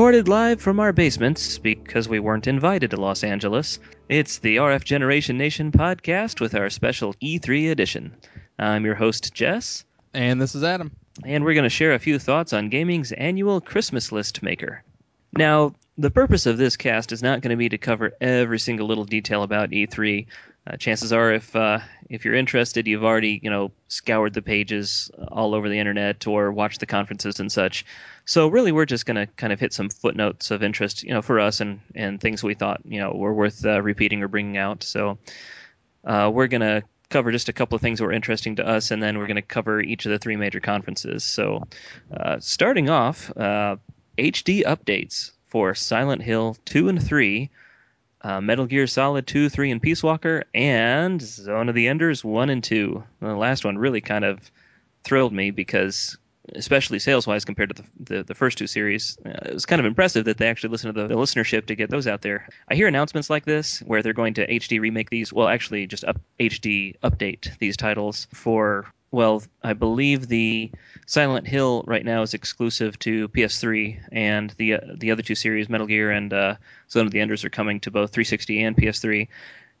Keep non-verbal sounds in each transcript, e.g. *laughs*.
Recorded live from our basements because we weren't invited to Los Angeles, it's the RF Generation Nation podcast with our special E3 edition. I'm your host, Jess, And this is Adam. and we're going to share a few thoughts on gaming's annual Christmas list maker. Now, the purpose of this cast is not going to be to cover every single little detail about E3. Uh, chances are, if uh, if you're interested, you've already you know scoured the pages all over the internet or watched the conferences and such. So really, we're just going to kind of hit some footnotes of interest, you know, for us and and things we thought you know were worth uh, repeating or bringing out. So uh, we're going to cover just a couple of things that were interesting to us, and then we're going to cover each of the three major conferences. So uh, starting off, uh, HD updates for Silent Hill 2 and 3, uh, Metal Gear Solid 2, 3, and Peace Walker, and Zone of the Enders 1 and 2. And The last one really kind of thrilled me because, especially sales wise compared to the, the, the first two series, uh, it was kind of impressive that they actually listened to the, the listenership to get those out there. I hear announcements like this where they're going to HD remake these, well, actually just up, HD update these titles for well, I believe the Silent Hill right now is exclusive to PS3, and the uh, the other two series, Metal Gear and uh, Zone of the Enders, are coming to both 360 and PS3.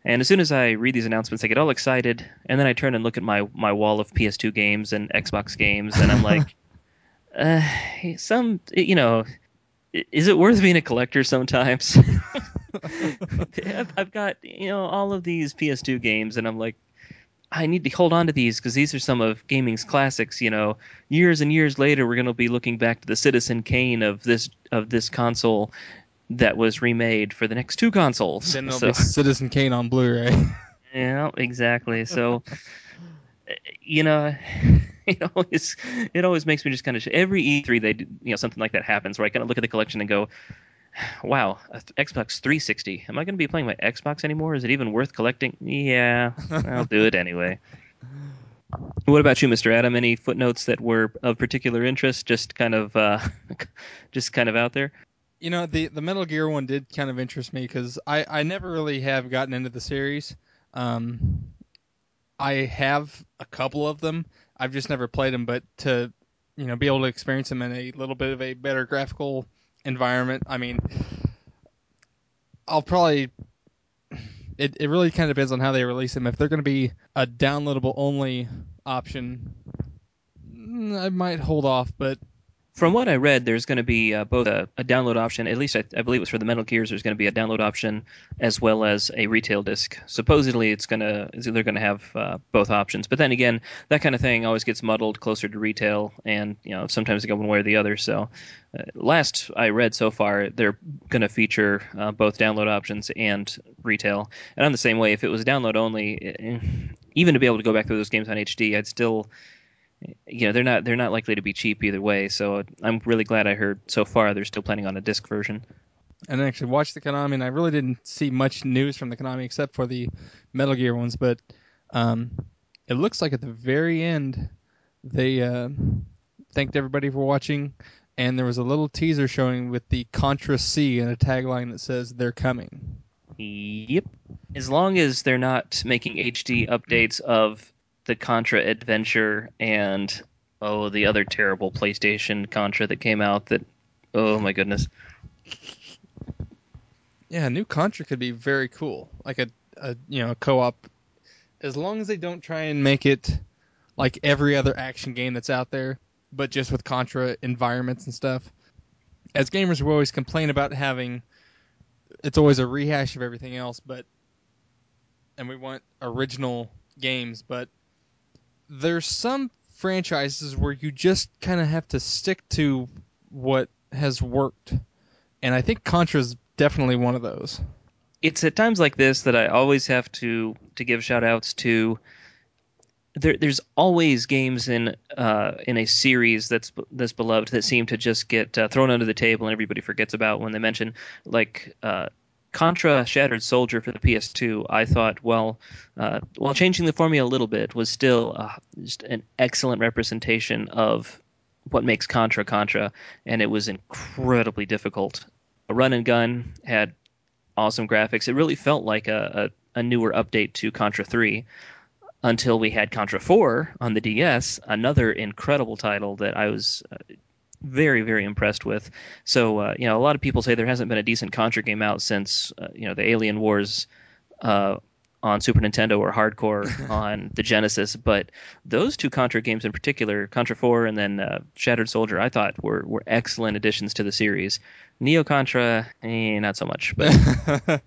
And as soon as I read these announcements, I get all excited, and then I turn and look at my my wall of PS2 games and Xbox games, and I'm like, *laughs* uh, some you know, is it worth being a collector sometimes? *laughs* *laughs* I've, I've got you know all of these PS2 games, and I'm like, I need to hold on to these because these are some of gaming's classics. You know, years and years later, we're going to be looking back to the Citizen Kane of this of this console that was remade for the next two consoles. Then there'll So- be *laughs* Citizen Kane on Blu-ray. yeah, exactly. So, uh, *laughs* you know, *laughs* it always it always makes me just kind of every E3 they do, you know something like that happens where I kind of look at the collection and go, wow, Xbox 360. Am I going to be playing my Xbox anymore? Is it even worth collecting? Yeah, I'll do it anyway. *laughs* What about you, Mr. Adam? Any footnotes that were of particular interest? Just kind of, uh, *laughs* just kind of out there. you know, the the Metal Gear one did kind of interest me because I I never really have gotten into the series. Um, I have a couple of them. I've just never played them, but to you know be able to experience them in a little bit of a better graphical environment. I mean, I'll probably. It, it really kind of depends on how they release them. If they're going to be a downloadable only option, mm, I might hold off. But From what I read, there's going to be uh, both a, a download option. At least I, I believe it was for the Metal Gears. There's going to be a download option as well as a retail disc. Supposedly, it's going to they're going to have uh, both options. But then again, that kind of thing always gets muddled closer to retail, and you know sometimes they go one way or the other. So, uh, last I read so far, they're going to feature uh, both download options and retail. And I'm the same way. If it was download only, eh, even to be able to go back through those games on HD, I'd still you know they're not they're not likely to be cheap either way. So I'm really glad I heard so far they're still planning on a disc version. and I actually watched the Konami, and I really didn't see much news from the Konami except for the Metal Gear ones. But um, it looks like at the very end, they uh, thanked everybody for watching, and there was a little teaser showing with the Contra C and a tagline that says "They're coming." Yep. As long as they're not making HD updates of the Contra Adventure and oh the other terrible PlayStation Contra that came out that oh my goodness. Yeah, a new Contra could be very cool, like a, a you know a co-op, as long as they don't try and make it like every other action game that's out there, but just with Contra environments and stuff. As gamers, we always complain about having it's always a rehash of everything else, but and we want original games, but there's some franchises where you just kind of have to stick to what has worked, and I think Contra's definitely one of those. it's at times like this that I always have to to give shout outs to. There, there's always games in uh, in a series that's that's beloved that seem to just get uh, thrown under the table and everybody forgets about when they mention like uh, Contra Shattered Soldier for the PS2. I thought, well, uh, while changing the formula a little bit, was still uh, just an excellent representation of what makes Contra Contra, and it was incredibly difficult. A run and gun had awesome graphics. It really felt like a, a, a newer update to Contra 3 until we had Contra 4 on the DS, another incredible title that I was uh, very very impressed with. So uh, you know, a lot of people say there hasn't been a decent Contra game out since uh, you know the Alien Wars. Uh, on Super Nintendo or Hardcore *laughs* on the Genesis, but those two Contra games in particular, Contra 4 and then uh, Shattered Soldier, I thought were, were excellent additions to the series. Neo Contra, eh, not so much. But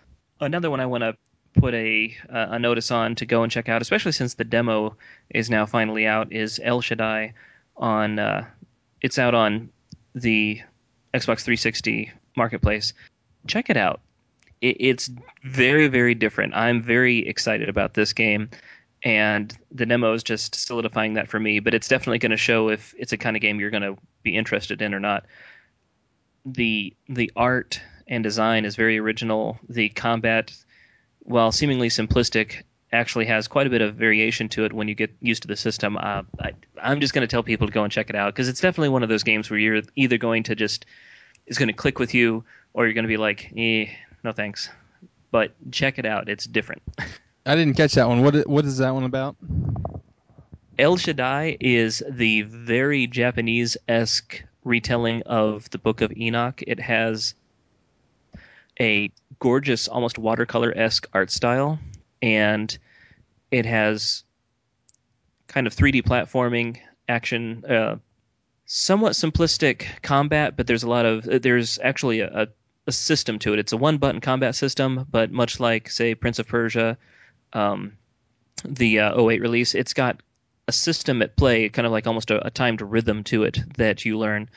*laughs* another one I want to put a uh, a notice on to go and check out, especially since the demo is now finally out, is El Shaddai on. Uh, it's out on the Xbox 360 marketplace. Check it out. It, it's very very different. I'm very excited about this game, and the demo is just solidifying that for me. But it's definitely going to show if it's a kind of game you're going to be interested in or not. The the art and design is very original. The combat while seemingly simplistic, actually has quite a bit of variation to it when you get used to the system. Uh, I, am just going to tell people to go and check it out because it's definitely one of those games where you're either going to just is going to click with you or you're going to be like, eh, no thanks. But check it out; it's different. I didn't catch that one. What what is that one about? El Shaddai is the very Japanese esque retelling of the Book of Enoch. It has a gorgeous, almost watercolor esque art style, and it has kind of 3D platforming action, uh, somewhat simplistic combat, but there's a lot of there's actually a, a system to it. It's a one button combat system, but much like say Prince of Persia, um, the uh, 08 release, it's got a system at play, kind of like almost a, a timed rhythm to it that you learn,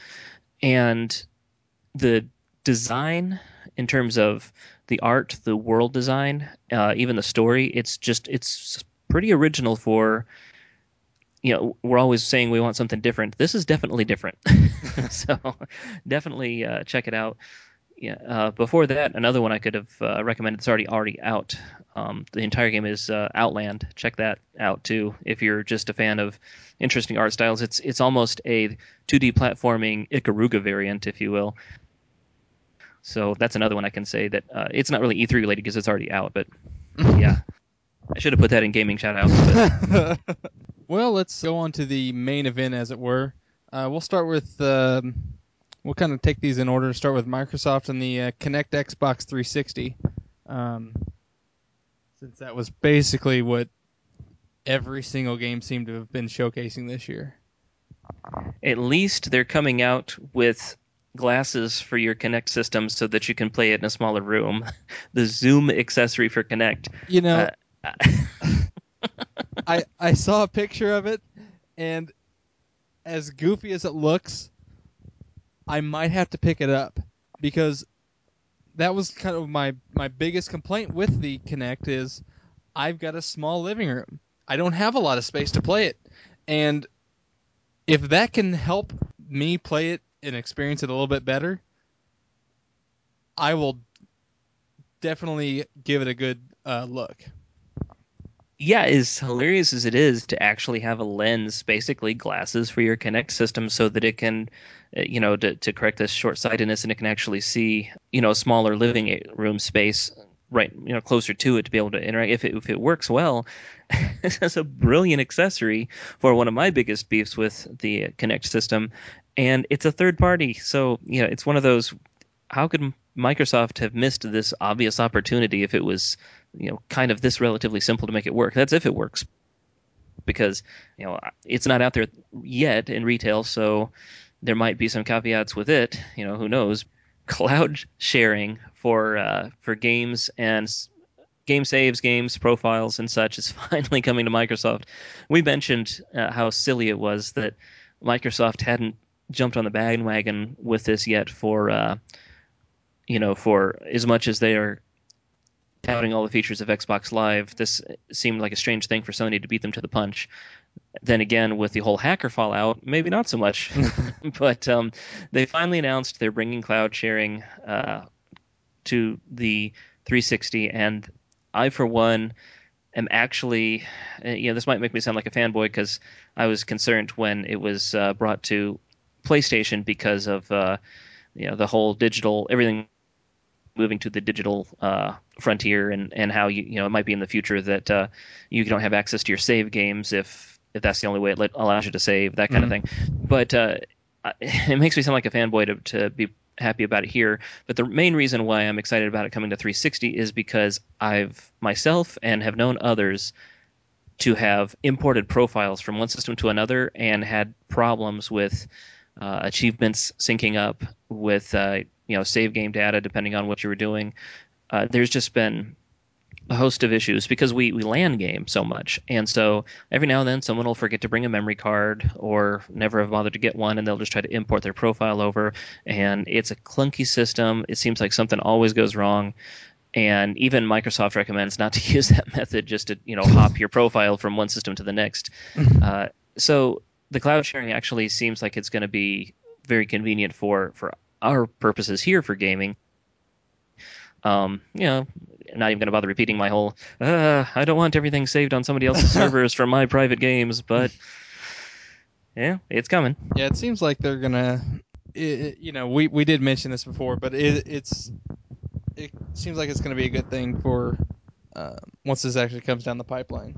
and the design in terms of the art, the world design, uh, even the story. It's just it's pretty original for. You know, we're always saying we want something different. This is definitely different, *laughs* so definitely uh, check it out. Yeah. Uh, before that, another one I could have uh, recommended. It's already already out. Um, the entire game is uh, Outland. Check that out too if you're just a fan of interesting art styles. It's it's almost a 2D platforming Ikaruga variant, if you will. So that's another one I can say that uh, it's not really E3 related because it's already out. But *laughs* yeah, I should have put that in gaming shout out. *laughs* well, let's go on to the main event, as it were. Uh, we'll start with. Um, we'll kind of take these in order. Start with Microsoft and the uh, Kinect Xbox 360, um, since that was basically what every single game seemed to have been showcasing this year. At least they're coming out with glasses for your Kinect system so that you can play it in a smaller room. *laughs* the Zoom accessory for Kinect. You know, uh, *laughs* I I saw a picture of it, and as goofy as it looks, I might have to pick it up because that was kind of my my biggest complaint with the Kinect is I've got a small living room. I don't have a lot of space to play it, and if that can help me play it and experience it a little bit better, I will definitely give it a good uh, look. Yeah, as hilarious as it is to actually have a lens, basically glasses for your Kinect system, so that it can, uh, you know, to, to correct this short sightedness and it can actually see, you know, smaller living room space right, you know, closer to it to be able to interact. If it, if it works well, *laughs* it's a brilliant accessory for one of my biggest beefs with the Kinect system, and it's a third party. So you know, it's one of those. How could Microsoft have missed this obvious opportunity if it was, you know, kind of this relatively simple to make it work? That's if it works, because you know it's not out there yet in retail, so there might be some caveats with it. You know, who knows? *laughs* Cloud sharing for uh, for games and game saves, games profiles, and such is *laughs* finally coming to Microsoft. We mentioned uh, how silly it was that Microsoft hadn't jumped on the bandwagon with this yet for uh, you know for as much as they are touting all the features of Xbox Live, this seemed like a strange thing for Sony to beat them to the punch. Then again, with the whole hacker fallout, maybe not so much. *laughs* *laughs* but um, they finally announced they're bringing cloud sharing uh, to the 360, and I, for one, am actually, you know, this might make me sound like a fanboy because I was concerned when it was uh, brought to PlayStation because of uh, you know the whole digital everything moving to the digital uh, frontier and, and how you you know it might be in the future that uh, you don't have access to your save games if if that's the only way it allows you to save that kind mm-hmm. of thing. But uh, *laughs* it makes me sound like a fanboy to, to be happy about it here. But the main reason why I'm excited about it coming to 360 is because I've myself and have known others to have imported profiles from one system to another and had problems with uh, achievements syncing up with uh, you know save game data depending on what you were doing. Uh, there's just been a host of issues because we we LAN game so much, and so every now and then someone will forget to bring a memory card or never have bothered to get one, and they'll just try to import their profile over, and it's a clunky system. It seems like something always goes wrong. And even Microsoft recommends not to *laughs* use that method, just to you know hop your profile from one system to the next. Uh, so the cloud sharing actually seems like it's going to be very convenient for for our purposes here for gaming. Um, you know, not even going to bother repeating my whole. Uh, I don't want everything saved on somebody else's *laughs* servers from my private games, but yeah, it's coming. Yeah, it seems like they're gonna. It, you know, we we did mention this before, but it, it's it seems like it's gonna be a good thing for uh, once this actually comes down the pipeline.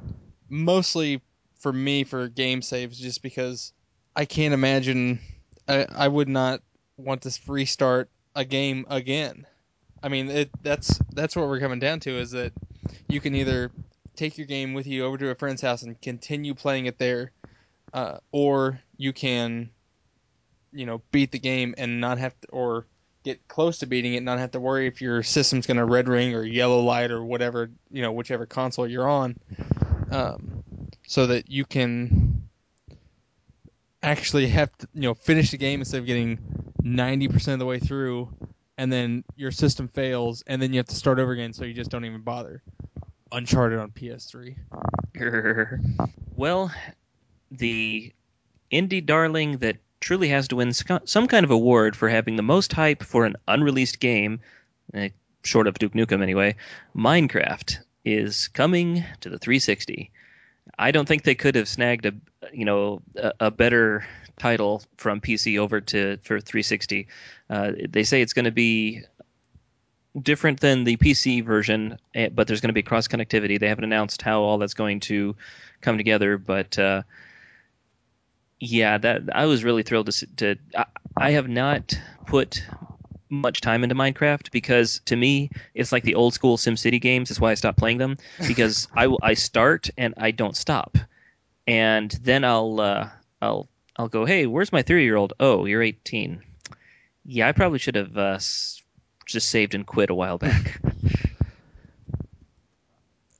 Mostly for me for game saves, just because I can't imagine. I I would not want to restart a game again. I mean, it, that's that's what we're coming down to is that you can either take your game with you over to a friend's house and continue playing it there, uh, or you can, you know, beat the game and not have to, or get close to beating it, and not have to worry if your system's going to red ring or yellow light or whatever, you know, whichever console you're on, um, so that you can actually have to, you know, finish the game instead of getting 90% of the way through and then your system fails and then you have to start over again so you just don't even bother. Uncharted on PS3. *laughs* well, the indie darling that truly has to win some kind of award for having the most hype for an unreleased game, eh, short of Duke Nukem anyway, Minecraft is coming to the 360. I don't think they could have snagged a you know a, a better title from PC over to for 360. Uh, they say it's going to be different than the PC version, eh, but there's going to be cross connectivity. They haven't announced how all that's going to come together, but uh, yeah, that I was really thrilled to. to I, I have not put much time into Minecraft because to me it's like the old school SimCity games. That's why I stopped playing them *laughs* because I will- I start and I don't stop, and then I'll uh, I'll I'll go, hey, where's my three year old? Oh, you're 18. Yeah, I probably should have uh, just saved and quit a while back. *laughs*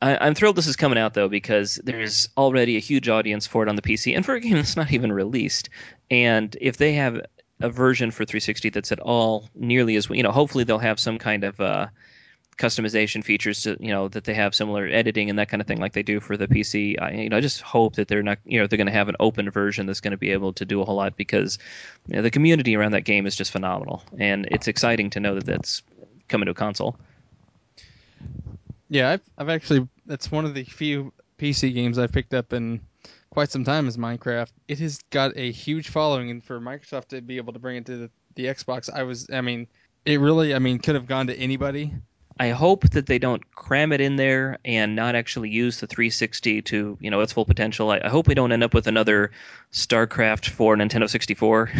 I, I'm thrilled this is coming out though because there's already a huge audience for it on the PC and for a game that's not even released. And if they have a version for 360 that's at all nearly as you know, hopefully they'll have some kind of uh, customization features to you know that they have similar editing and that kind of thing like they do for the PC. I you know I just hope that they're not you know they're going to have an open version that's going to be able to do a whole lot because you know, the community around that game is just phenomenal and it's exciting to know that that's coming to a console. Yeah, I've, I've actually that's one of the few PC games I've picked up in quite some time as Minecraft. It has got a huge following, and for Microsoft to be able to bring it to the, the Xbox, I was I mean, it really I mean could have gone to anybody. I hope that they don't cram it in there and not actually use the 360 to you know its full potential. I, I hope we don't end up with another StarCraft for Nintendo 64.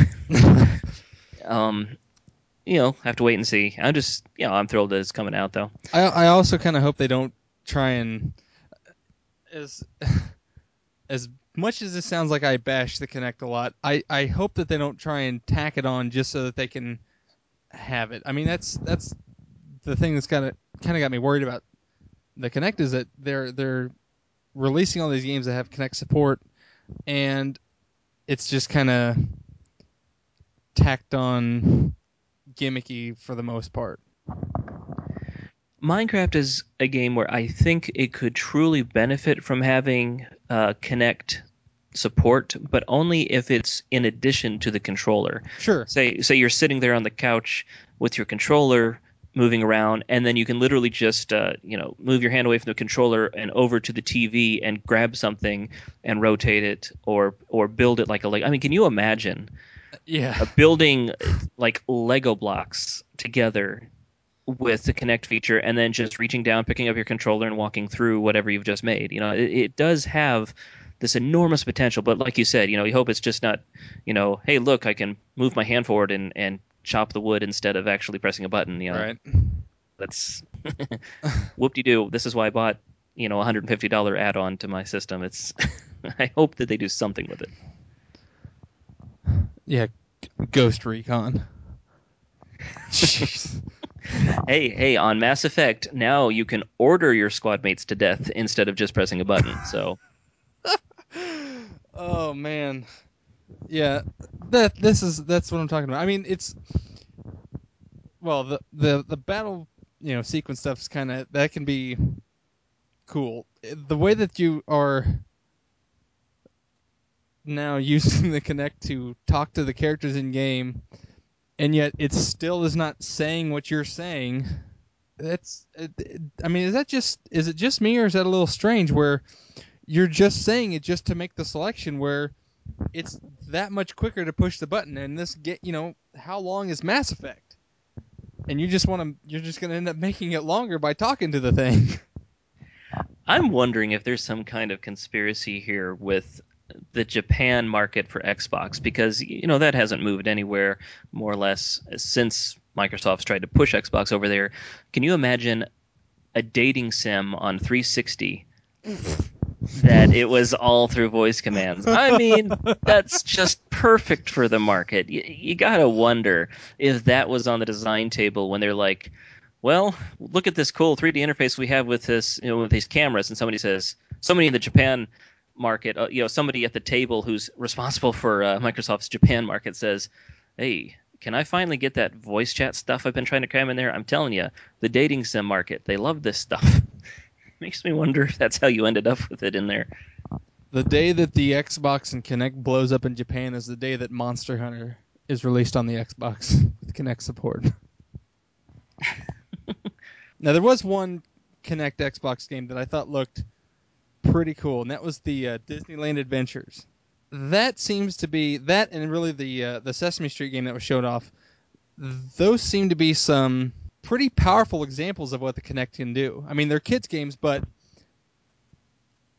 *laughs* um, you know, have to wait and see. I'm just you know I'm thrilled that it's coming out though. I I also kind of hope they don't try and as *laughs* as much as this sounds like I bash the Kinect a lot, I I hope that they don't try and tack it on just so that they can have it. I mean that's that's the thing that's kind of kind of got me worried about the Kinect is that they're they're releasing all these games that have Kinect support and it's just kind of tacked on gimmicky for the most part. Minecraft is a game where I think it could truly benefit from having uh, Kinect support, but only if it's in addition to the controller. Sure. Say say you're sitting there on the couch with your controller moving around, and then you can literally just uh, you know move your hand away from the controller and over to the TV and grab something and rotate it, or or build it like a leg. I mean, can you imagine Yeah. building like Lego blocks together with the Kinect feature and then just reaching down picking up your controller and walking through whatever you've just made you know it, it does have this enormous potential. But like you said, you know, you hope it's just not, you know, hey, look, I can move my hand forward and and chop the wood instead of actually pressing a button. You know, Right. that's *laughs* whoop de doo. This is why I bought you know a hundred and fifty dollar add on to my system. It's *laughs* I hope that they do something with it. Yeah. Ghost Recon. *laughs* Jeez. Hey, hey, on Mass Effect, now you can order your squad mates to death instead of just pressing a button. So *laughs* oh man. Yeah. That this is that's what I'm talking about. I mean, it's well, the the the battle, you know, sequence stuff is kind of that can be cool. The way that you are now *laughs* using the Kinect to talk to the characters in game, and yet it still is not saying what you're saying. That's, I mean, is that just is it just me or is that a little strange where you're just saying it just to make the selection where it's that much quicker to push the button and this get you know how long is Mass Effect, and you just want to you're just gonna end up making it longer by talking to the thing. I'm wondering if there's some kind of conspiracy here with the Japan market for Xbox because you know that hasn't moved anywhere more or less since Microsoft's tried to push Xbox over there. Can you imagine a dating sim on 360 *laughs* that it was all through voice commands? I mean, *laughs* that's just perfect for the market. You, you got to wonder if that was on the design table when they're like, well, look at this cool 3D interface we have with this, you know, with these cameras, and somebody says, somebody in the Japan market, uh, you know, somebody at the table who's responsible for uh, Microsoft's Japan market says, "Hey, can I finally get that voice chat stuff I've been trying to cram in there?" I'm telling you, the dating sim market, they love this stuff. *laughs* Makes me wonder if that's how you ended up with it in there. The day that the Xbox and Kinect blows up in Japan is the day that Monster Hunter is released on the Xbox with Kinect support. *laughs* *laughs* now there was one Kinect Xbox game that I thought looked pretty cool, and that was the uh, Disneyland Adventures. That seems to be that, and really the uh, the Sesame Street game that was showed off. Those seem to be some pretty powerful examples of what the Kinect can do. I mean, they're kids games, but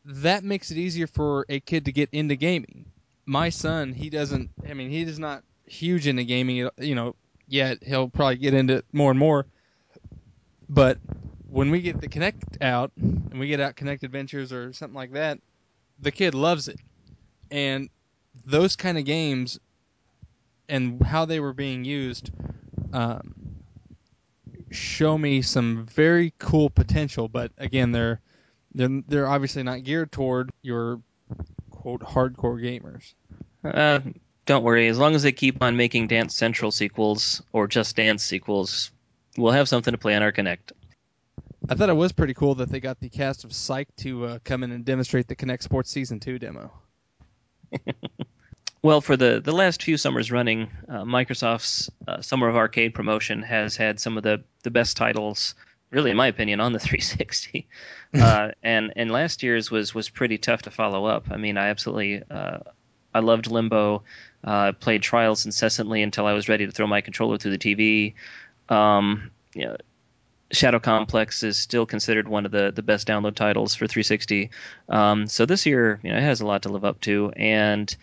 that makes it easier for a kid to get into gaming. My son, he doesn't. I mean, he is not huge into gaming, you know, yet. He'll probably get into it more and more. But when we get the Kinect out and we get out Kinect Adventures or something like that, the kid loves it. And those kind of games and how they were being used um, show me some very cool potential. But again, they're they're they're obviously not geared toward your quote hardcore gamers. Uh, don't worry, as long as they keep on making Dance Central sequels or Just Dance sequels, we'll have something to play on our Kinect. I thought it was pretty cool that they got the cast of Psych to uh, come in and demonstrate the Kinect Sports Season Two demo. *laughs* Well, for the, the last few summers running, uh, Microsoft's uh, Summer of Arcade promotion has had some of the, the best titles, really, in my opinion, on the *laughs* 360. *laughs* uh, and and last year's was was pretty tough to follow up. I mean, I absolutely uh, I loved Limbo. Uh, played Trials incessantly until I was ready to throw my controller through the TV. Um, you know, Shadow Complex is still considered one of the, the best download titles for 360. Um, so this year, you know, it has a lot to live up to, and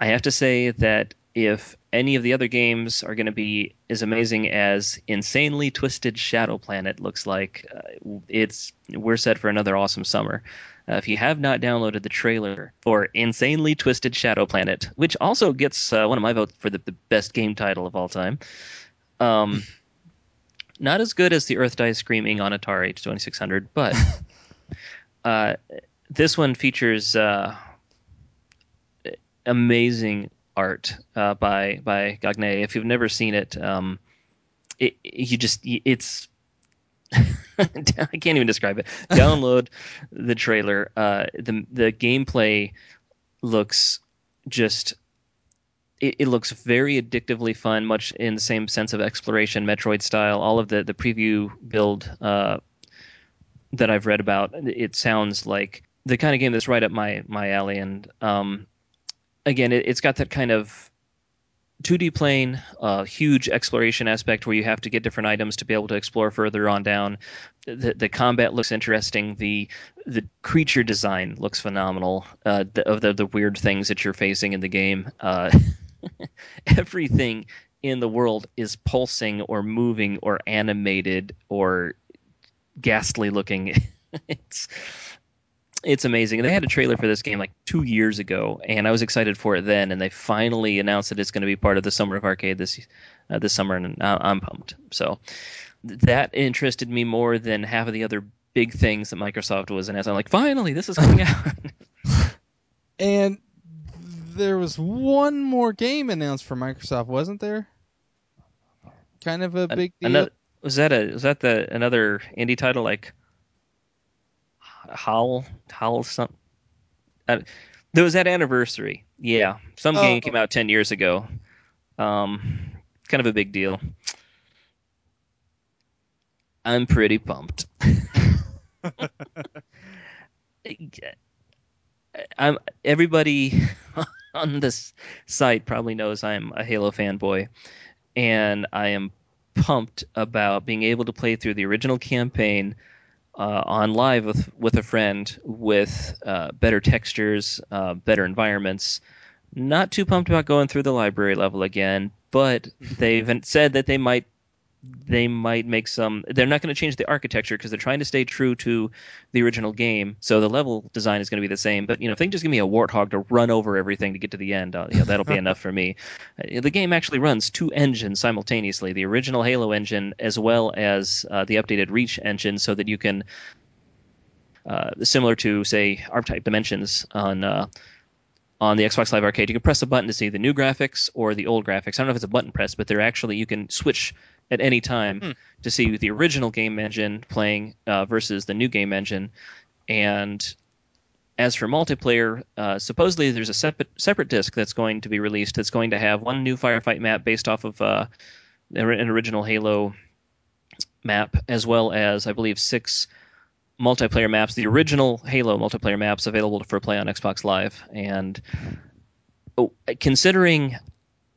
I have to say that if any of the other games are going to be as amazing as insanely twisted Shadow Planet looks like, uh, it's we're set for another awesome summer. Uh, if you have not downloaded the trailer for Insanely Twisted Shadow Planet, which also gets uh, one of my votes for the, the best game title of all time, um, *laughs* not as good as the Earth Dies Screaming on Atari 2600, but *laughs* uh, this one features uh, amazing art uh, by by Gagne. If you've never seen it, um, it you just it's *laughs* I can't even describe it. *laughs* Download the trailer. Uh, the the gameplay looks just it, it, looks very addictively fun, much in the same sense of exploration, Metroid style. All of the the preview build uh, that I've read about, it sounds like the kind of game that's right up my my alley. And um, again, it, it's got that kind of 2D plane, uh, huge exploration aspect where you have to get different items to be able to explore further on down. The, the combat looks interesting. The the creature design looks phenomenal. Uh, the, of the the weird things that you're facing in the game. Uh, *laughs* *laughs* everything in the world is pulsing or moving or animated or ghastly looking. *laughs* it's it's amazing. They had a trailer for this game like two years ago, and I was excited for it then. And they finally announced that it's going to be part of the Summer of Arcade this uh, this summer, and I'm pumped. So that interested me more than half of the other big things that Microsoft was announcing. I'm like, finally, this is coming *laughs* out. and there was one more game announced for Microsoft, wasn't there? Kind of a big deal. Another, was that a was that the another indie title like Howl Howl some? Uh, there was that anniversary. Yeah, some game oh. came out ten years ago. Um, kind of a big deal. I'm pretty pumped. *laughs* *laughs* I'm everybody *laughs* *laughs* on this site probably knows I'm a Halo fanboy, and I am pumped about being able to play through the original campaign uh, on live with with a friend with uh, better textures, uh, better environments. Not too pumped about going through the library level again, but *laughs* they've said that they might they might make some they're not going to change the architecture because they're trying to stay true to the original game so the level design is going to be the same but you know if they just give me a warthog to run over everything to get to the end uh, you know, that'll be *laughs* enough for me uh, the game actually runs two engines simultaneously the original halo engine as well as uh, the updated reach engine so that you can uh, similar to say ARP type dimensions on uh, on the Xbox Live Arcade, you can press a button to see the new graphics or the old graphics. I don't know if it's a button press, but they're actually you can switch at any time hmm. to see the original game engine playing uh, versus the new game engine. And as for multiplayer, uh, supposedly there's a separate separate disc that's going to be released that's going to have one new firefight map based off of uh, an original Halo map, as well as I believe six multiplayer maps, the original Halo multiplayer maps available for play on Xbox Live. And oh, considering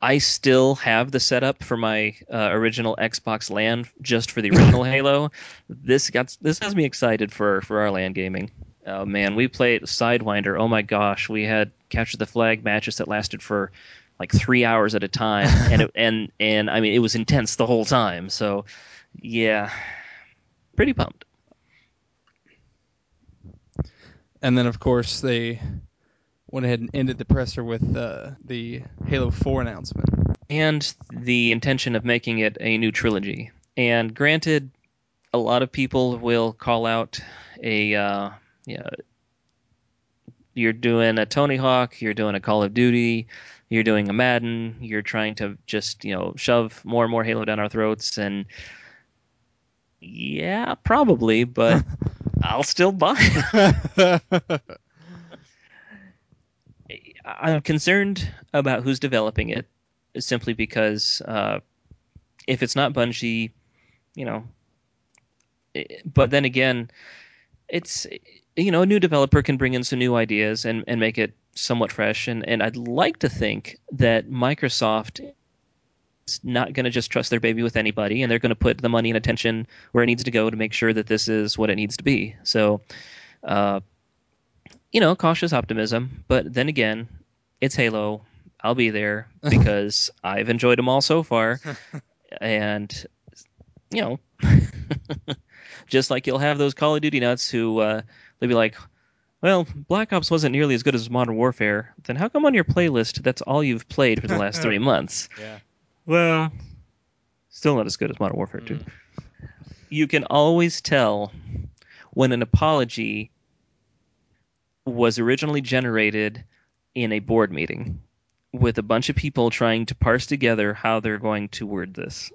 I still have the setup for my uh, original Xbox LAN just for the original *laughs* Halo. This got this has me excited for for our LAN gaming. Oh man, we played Sidewinder. Oh my gosh, we had capture the flag matches that lasted for like three hours at a time, *laughs* and it, and and I mean it was intense the whole time. So yeah, pretty pumped. And then of course they went ahead and ended the presser with uh, the Halo 4 announcement. And the intention of making it a new trilogy. And granted, a lot of people will call out a, uh, yeah, you're doing a Tony Hawk, you're doing a Call of Duty, you're doing a Madden, you're trying to just, you know, shove more and more Halo down our throats. And yeah, probably, but *laughs* I'll still buy it. *laughs* I'm concerned about who's developing it, simply because uh, if it's not Bungie, you know. It, but then again, it's you know a new developer can bring in some new ideas and, and make it somewhat fresh. And, and I'd like to think that Microsoft is not going to just trust their baby with anybody, and they're going to put the money and attention where it needs to go to make sure that this is what it needs to be. So. Uh, you know, cautious optimism. But then again, it's Halo. I'll be there *laughs* because I've enjoyed them all so far. *laughs* and, you know, *laughs* just like you'll have those Call of Duty nuts who uh, they'll be like, well, Black Ops wasn't nearly as good as Modern Warfare. Then how come on your playlist that's all you've played for the last three months? Yeah. Well, still not as good as Modern Warfare 2. Mm. You can always tell when an apology was originally generated in a board meeting with a bunch of people trying to parse together how they're going to word this.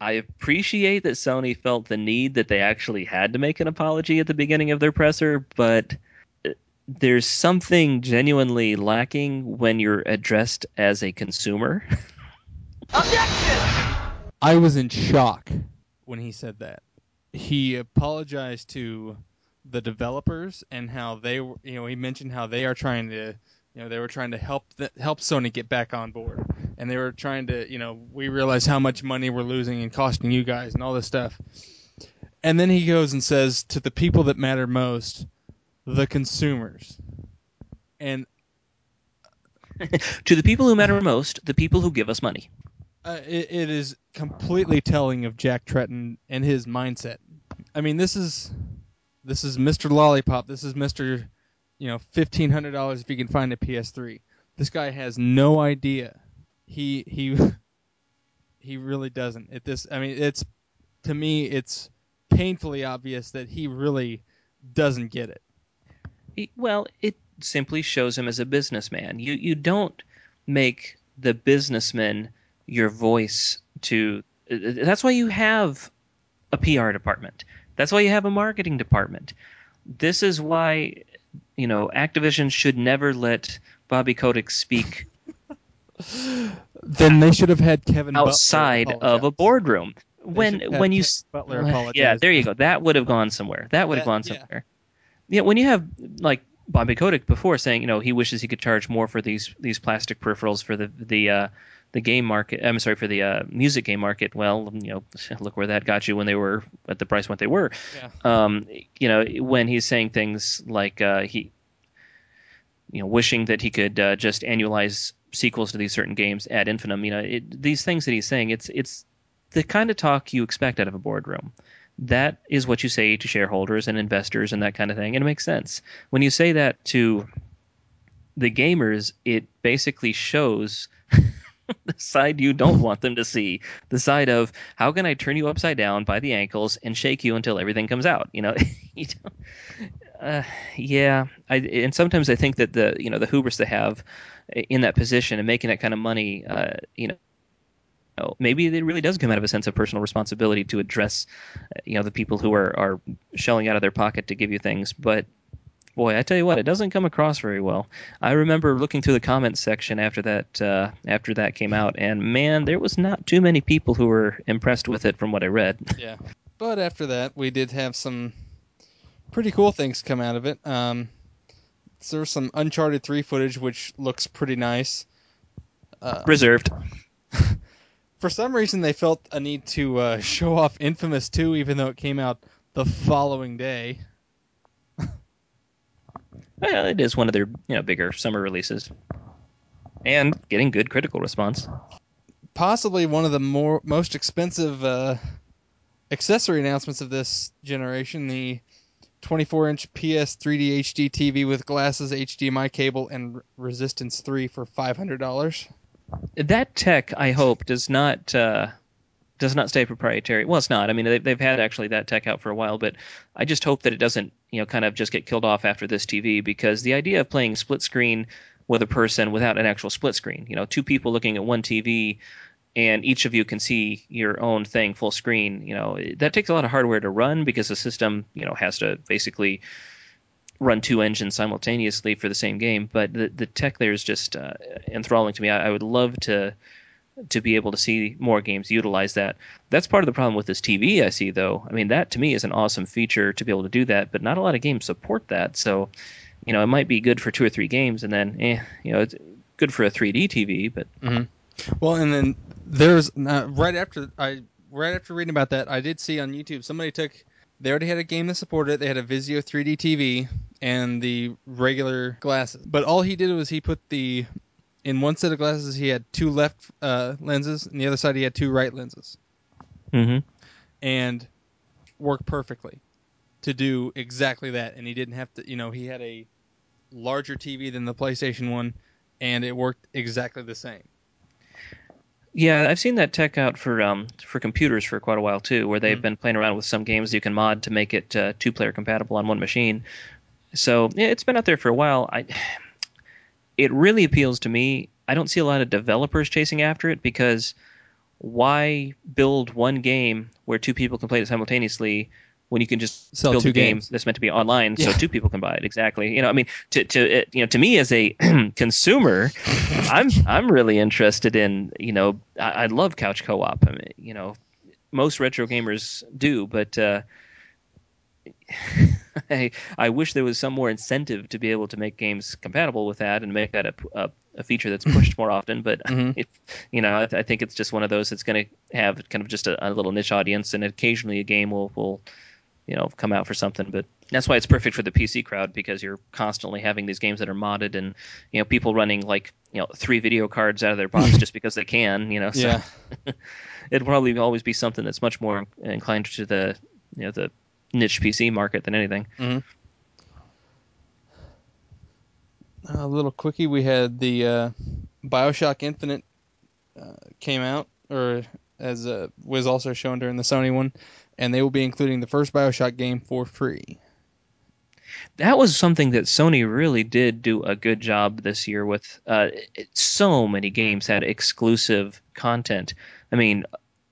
I appreciate that Sony felt the need that they actually had to make an apology at the beginning of their presser, but uh, there's something genuinely lacking when you're addressed as a consumer. Objection! I was in shock when he said that. He apologized to the developers and how they you know he mentioned how they are trying to you know they were trying to help the, help Sony get back on board and they were trying to, you know, we realize how much money we're losing and costing you guys and all this stuff. And then he goes and says to the people that matter most, the consumers. And *laughs* to the people who matter most, the people who give us money. uh, it, it is completely telling of Jack Tretton and his mindset. I mean, this is this is Mr. Lollipop. This is Mr. You know, fifteen hundred dollars if you can find a PS3. This guy has no idea. He he *laughs* he really doesn't. At this, I mean, it's to me, it's painfully obvious that he really doesn't get it. He- Well, it simply shows him as a businessman. You you don't make the businessman your voice to. That's why you have a PR department. That's why you have a marketing department. This is why you know Activision should never let Bobby Kotick speak Then they should have had Kevin outside of a boardroom. When when you. *laughs* Yeah, there you go. That would have gone somewhere. That would have gone yeah. somewhere. Yeah, when you have like Bobby Kotick before saying, you know, he wishes he could charge more for these these plastic peripherals for the the uh, the game market. I'm sorry for the uh, music game market. Well, you know, *laughs* look where that got you when they were at the price what they were. Yeah. Um, you know, when he's saying things like uh, he, you know, wishing that he could uh, just annualize sequels to these certain games ad infinitum. You know, it, these things that he's saying, it's it's the kind of talk you expect out of a boardroom. That is what you say to shareholders and investors and that kind of thing, and it makes sense. When you say that to the gamers, it basically shows *laughs* *laughs* the side you don't want them to see. The side of how can I turn you upside down by the ankles and shake you until everything comes out? You know, *laughs* you uh, yeah. I, and sometimes I think that the you know the hubris they have in that position and making that kind of money, uh, you know. know, Maybe it really does come out of a sense of personal responsibility to address, uh, you know, the people who are, are shelling out of their pocket to give you things. But boy, I tell you what, it doesn't come across very well. I remember looking through the comments section after that uh, after that came out, and man, there was not too many people who were impressed with it from what I read. *laughs* Yeah. But after that, we did have some pretty cool things come out of it. Um, so there's some Uncharted 3 footage, which looks pretty nice. Uh, Reserved. *laughs* for some reason, they felt a need to uh, *laughs* show off Infamous 2, even though it came out the following day. Well, it is one of their you know bigger summer releases, and getting good critical response. Possibly one of the more most expensive uh, accessory announcements of this generation, the 24-inch PS 3D HD TV with glasses, HDMI cable, and Resistance 3 for $500. That tech, I hope, does not uh, does not stay proprietary. Well, it's not. I mean, they've, they've had actually that tech out for a while, but I just hope that it doesn't, you know, kind of just get killed off after this TV because the idea of playing split screen with a person without an actual split screen, you know, two people looking at one TV and each of you can see your own thing full screen, you know, that takes a lot of hardware to run because the system, you know, has to basically run two engines simultaneously for the same game. But the, the tech there is just uh, enthralling to me. I, I would love to to be able to see more games utilize that. That's part of the problem with this TV I see though. I mean that to me is an awesome feature to be able to do that, but not a lot of games support that. So, you know, it might be good for two or three games and then eh, you know, it's good for a 3D TV, but Well, and then there's uh, right after I right after reading about that, I did see on YouTube somebody took they already had a game that supported it. They had a Vizio 3D TV and the regular glasses. But all he did was he put the in one set of glasses he had two left uh, lenses, and the other side he had two right lenses, mhm. and worked perfectly to do exactly that. And he didn't have to, you know, he had a larger TV than the PlayStation one, and it worked exactly the same. Yeah, I've seen that tech out for um for computers for quite a while too, where they've Mhm. been playing around with some games you can mod to make it uh, two player compatible on one machine. So yeah, it's been out there for a while. I it really appeals to me. I don't see a lot of developers chasing after it because why build one game where two people can play it simultaneously when you can just Sell build two a game games. that's meant to be online so two people can buy it exactly you know i mean to to it, you know to me as a *clears throat* consumer i'm i'm really interested in you know i, I love couch co-op I mean, you know most retro gamers do but uh *laughs* I, I wish there was some more incentive to be able to make games compatible with that and make that a, a a feature that's pushed *laughs* more often. But Mhm. it, you know, I, I think it's just one of those that's going to have kind of just a, a little niche audience, and occasionally a game will will you know come out for something. But that's why it's perfect for the PC crowd because you're constantly having these games that are modded, and you know people running like you know three video cards out of their box *laughs* just because they can. You know, so Yeah. it'll probably always be something that's much more inclined to the you know the niche PC market than anything. A little quickie, we had the uh, Bioshock Infinite uh, came out, or as uh, was also shown during the Sony one, and they will be including the first Bioshock game for free. that was something that Sony really did do a good job this year with. Uh, it, so many games had exclusive content. I mean,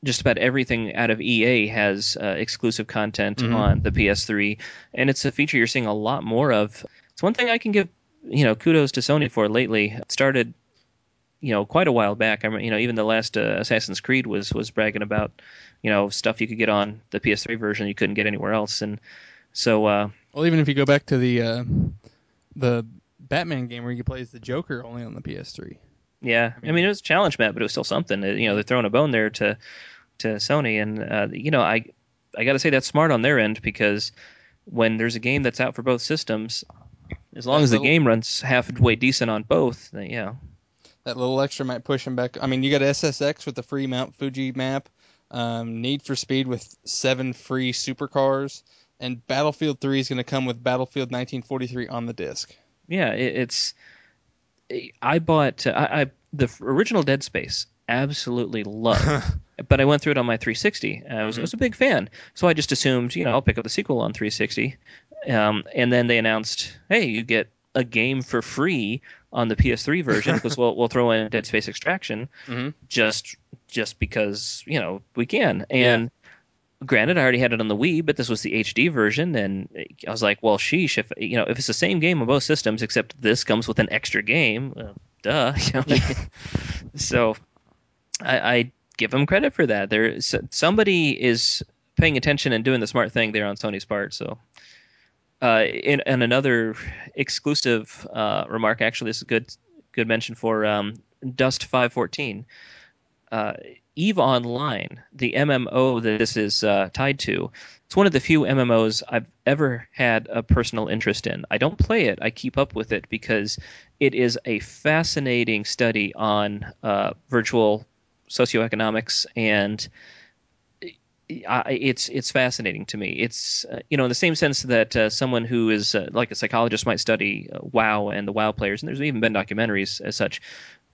just about everything out of EA has uh, exclusive content Mhm. on the PS3, and it's a feature you're seeing a lot more of. It's one thing I can give you know kudos to Sony for lately. It started you know quite a while back. I mean, you know even the last uh, Assassin's Creed was was bragging about you know stuff you could get on the PS3 version you couldn't get anywhere else, and so uh, Well, even if you go back to the uh, the Batman game where you play as the Joker only on the PS3. Yeah, I mean, it was a challenge map, but it was still something. You know, they're throwing a bone there to to Sony, and uh, you know, I I got to say that's smart on their end because when there's a game that's out for both systems, as long That as the little- game runs halfway decent on both, then, yeah, That little extra might push them back. I mean, you got SSX with the free Mount Fuji map, um, Need for Speed with seven free supercars, and Battlefield 3 is going to come with Battlefield 1943 on the disc. yeah, it, it's. I bought uh, I, I the original Dead Space absolutely loved, *laughs* but I went through it on my 360. I was, I was a big fan, so I just assumed you know I'll pick up the sequel on 360, um, and then they announced, hey, you get a game for free on the PS3 version because we'll we'll throw in Dead Space Extraction Mhm. just just because you know we can and. Granted, I already had it on the Wii, but this was the HD version, and I was like, "Well, sheesh! If you know, if it's the same game on both systems, except this comes with an extra game, uh, duh." *laughs* You know? *laughs* so, I, I give them credit for that. There, somebody is paying attention and doing the smart thing there on Sony's part. So, uh, in, and another exclusive uh, remark, actually, this is a good good mention for um, Dust five fourteen. Uh, Eve Online, the MMO that this is uh, tied to, it's one of the few MMOs I've ever had a personal interest in. I don't play it; I keep up with it because it is a fascinating study on uh, virtual socioeconomics and I, it's it's fascinating to me. It's uh, you know in the same sense that uh, someone who is uh, like a psychologist might study uh, WoW and the WoW players, and there's even been documentaries as such.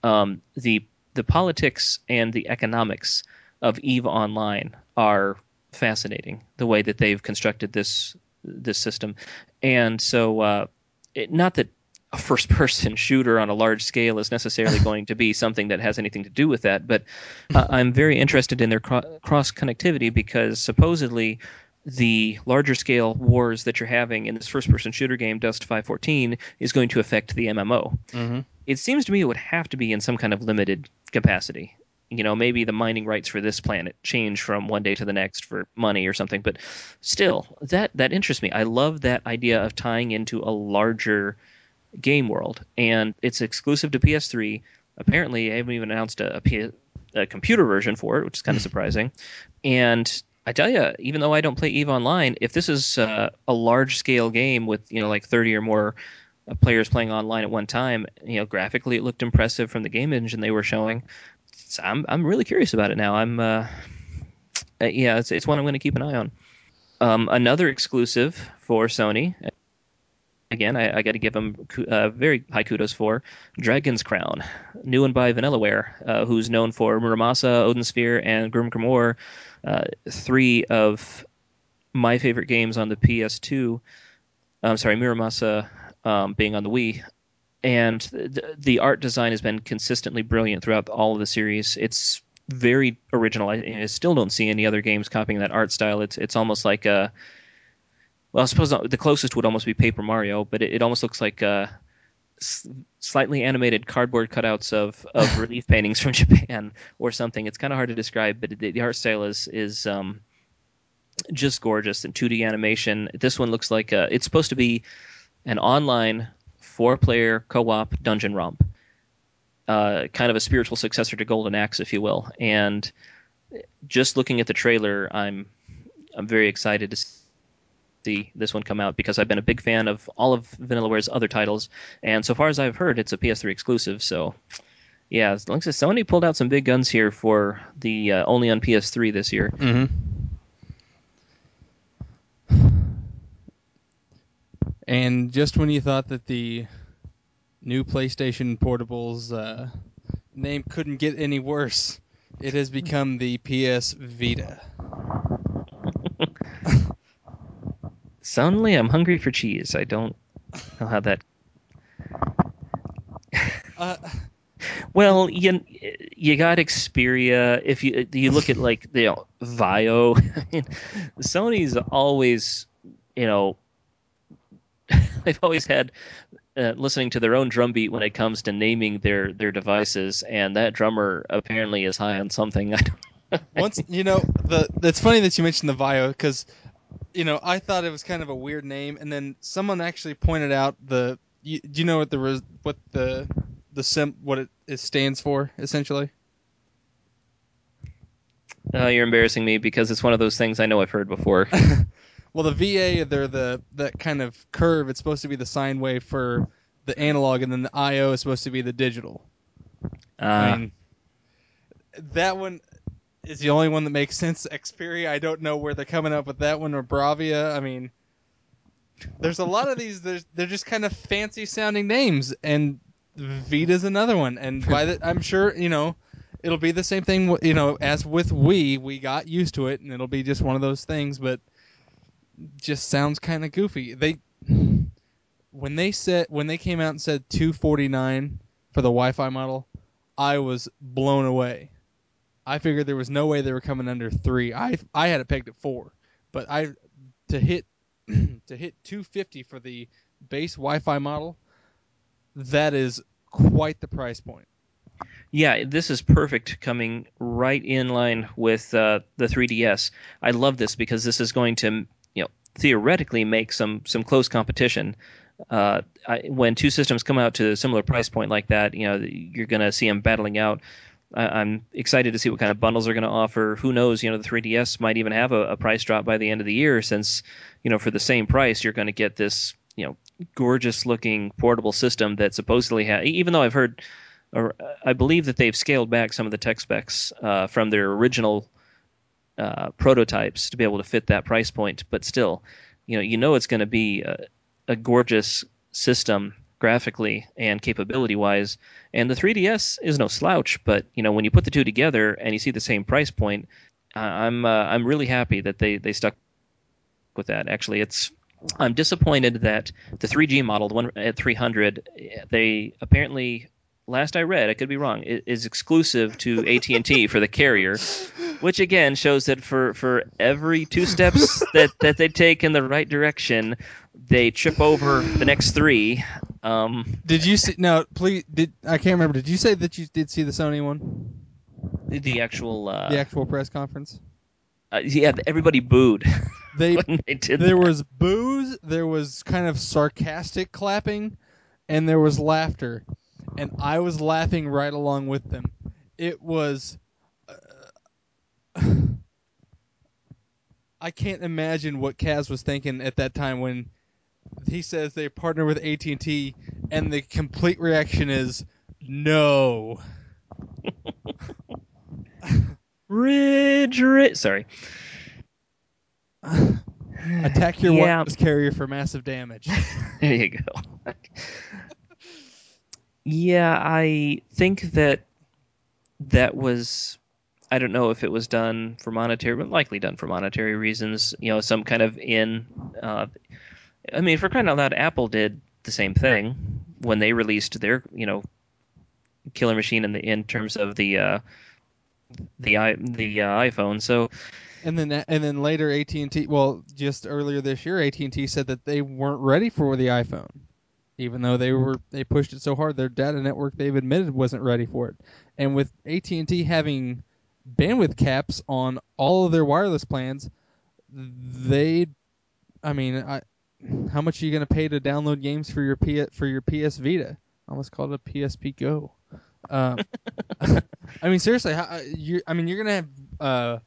Um, the the politics and the economics of Eve Online are fascinating. The way that they've constructed this this system, and so uh, it, not that a first person *laughs* shooter on a large scale is necessarily going to be something that has anything to do with that, but uh, I'm very interested in their cro- cross connectivity because supposedly the larger scale wars that you're having in this first person shooter game, Dust 514, is going to affect the MMO. Mm-hmm. It seems to me it would have to be in some kind of limited capacity. You know, maybe the mining rights for this planet change from one day to the next for money or something, but still, that that interests me. I love that idea of tying into a larger game world, and it's exclusive to PS3. Apparently, they haven't even announced a, a, P- a computer version for it, which is kind of surprising. And I tell you, even though I don't play Eve Online, if this is uh, a large scale game with you know like 30 or more players playing online at one time, you know, graphically it looked impressive from the game engine they were showing. So I'm I'm really curious about it now. I'm uh, uh, yeah, it's it's one I'm going to keep an eye on. Um, another exclusive for Sony. Again, I, I got to give them uh, very high kudos for Dragon's Crown, new and by Vanillaware, uh, who's known for Muramasa, Odin Sphere, and Grim Grimoire, uh, three of my favorite games on the PS2. I'm sorry, Muramasa um, being on the Wii, and the, the art design has been consistently brilliant throughout all of the series. It's very original. I, I still don't see any other games copying that art style. It's it's almost like a well, I suppose the closest would almost be Paper Mario, but it, it almost looks like uh, s- slightly animated cardboard cutouts of, of *laughs* relief paintings from *laughs* Japan or something. It's kind of hard to describe, but the, the art style is is um, just gorgeous in 2D animation. This one looks like a, it's supposed to be an online four-player co-op dungeon romp. uh, kind of a spiritual successor to Golden Axe, if you will. And just looking at the trailer, I'm I'm very excited to see this one come out because I've been a big fan of all of Vanillaware's other titles, and so far as I've heard, it's a PS3 exclusive. So, yeah, as Sony pulled out some big guns here for the uh, only on PS3 this year. Mm-hmm. And just when you thought that the new PlayStation Portables uh, name couldn't get any worse, it has become the PS Vita. *laughs* Suddenly, I'm hungry for cheese. I don't know how that. Uh, *laughs* Well, you you got Xperia. If you you look at like the you know, VAIO, *laughs* I mean, Sony's always you know they've always had uh, listening to their own drumbeat when it comes to naming their their devices, and that drummer apparently is high on something. *laughs* I don't. once you know the it's funny that you mentioned the VAIO because you know I thought it was kind of a weird name, and then someone actually pointed out the. You, do you know what the what the the sim what it, it stands for essentially? Uh, you're embarrassing me because it's one of those things I know I've heard before. *laughs* Well, the VA, they're the that kind of curve. It's supposed to be the sine wave for the analog, and then the IO is supposed to be the digital. Uh, I mean, that one is the only one that makes sense. Xperia, I don't know where they're coming up with that one, or Bravia. I mean, there's a lot of these. There's they're just kind of fancy sounding names, and Vita's another one. And by the, I'm sure you know it'll be the same thing. You know, as with Wii, we got used to it, and it'll be just one of those things. But just sounds kind of goofy. They when they said when they came out and said 249 for the Wi-Fi model, I was blown away. I figured there was no way they were coming under three. I I had it pegged at four, but I to hit *clears throat* to hit 250 for the base Wi-Fi model, that is quite the price point. Yeah, this is perfect coming right in line with uh, the 3DS. I love this because this is going to, theoretically make some some close competition. Uh, I, when two systems come out to a similar price point like that, you know, you're going to see them battling out. I, I'm excited to see what kind of bundles they're going to offer. Who knows? You know, the 3DS might even have a, a price drop by the end of the year, since you know, for the same price, you're going to get this, you know, gorgeous looking portable system that supposedly has. Even though I've heard or uh, I believe that they've scaled back some of the tech specs uh, from their original uh, prototypes to be able to fit that price point. But still, you know, you know it's going to be a, a gorgeous system graphically and capability wise. And the 3DS is no slouch, but you know, when you put the two together and you see the same price point, I'm uh, I'm really happy that they they stuck with that. Actually, it's I'm disappointed that the 3G model, the one at 300, they apparently last I read, I could be wrong, i- is exclusive to AT&T for the carrier, which again shows that for, for every two steps *laughs* that, that they take in the right direction, they trip over the next three. Um, Did you see? No, please. Did I can't remember. Did you say that you did see the Sony one, the, actual, uh, the actual press conference? uh, yeah, everybody booed *laughs* They they did there that. was boos, there was kind of sarcastic clapping, and there was laughter, and I was laughing right along with them. It was. Uh, *sighs* I can't imagine what Kaz was thinking at that time when he says they partner with AT and T, and the complete reaction is no. *laughs* Ridge, Ridge. Sorry. *sighs* Attack your Yeah. wireless carrier for massive damage. *laughs* There you go. Yeah, I think that that was. I don't know if it was done for monetary, but likely done for monetary reasons. You know, some kind of in. Uh, I mean, for crying out loud, Apple did the same thing when they released their, you know, killer machine in the in terms of the uh, the i the uh, iPhone. So And then and then later AT and T. Well, just earlier this year, AT and T said that they weren't ready for the iPhone, even though they were they pushed it so hard. Their data network they've admitted wasn't ready for it. And with AT and T having bandwidth caps on all of their wireless plans, they, I mean, I, how much are you going to pay to download games for your P for your PS Vita? I almost called it a PSP Go. Um, *laughs* I mean, seriously, how, you I mean, you're gonna have uh,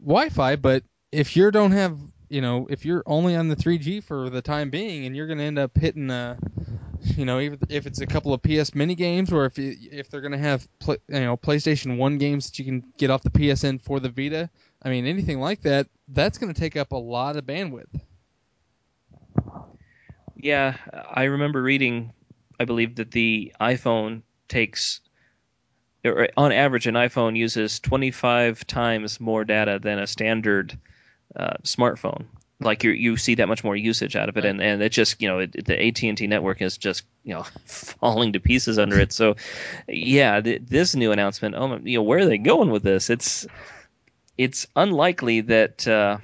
Wi-Fi, but if you don't have, you know, if you're only on the 3G for the time being, and you're gonna end up hitting, uh, you know, if it's a couple of PS mini games, or if you, if they're gonna have, play, you know, PlayStation One games that you can get off the PSN for the Vita. I mean, anything like that, that's gonna take up a lot of bandwidth. Yeah, I remember reading, I believe that the iPhone takes, on average, an iPhone uses 25 times more data than a standard uh, smartphone. Like you, you see that much more usage out of it, Right. and and it just you know it, the AT and T network is just you know *laughs* falling to pieces under it. So, yeah, th- this new announcement, oh, my- you know, where are they going with this? It's it's unlikely that. Uh,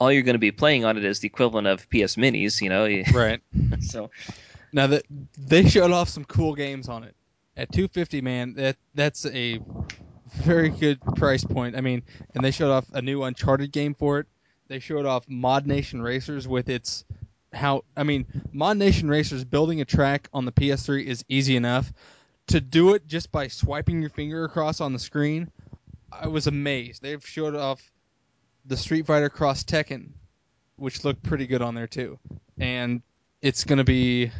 all you're going to be playing on it is the equivalent of PS Minis, you know. *laughs* Right. So Now that they showed off some cool games on it at 250, man, that that's a very good price point. I mean, and they showed off a new Uncharted game for it. They showed off ModNation Racers with its how I mean, ModNation Racers building a track on the PS3 is easy enough. To do it just by swiping your finger across on the screen, I was amazed. They've showed off the Street Fighter Cross Tekken, which looked pretty good on there too, and it's going to be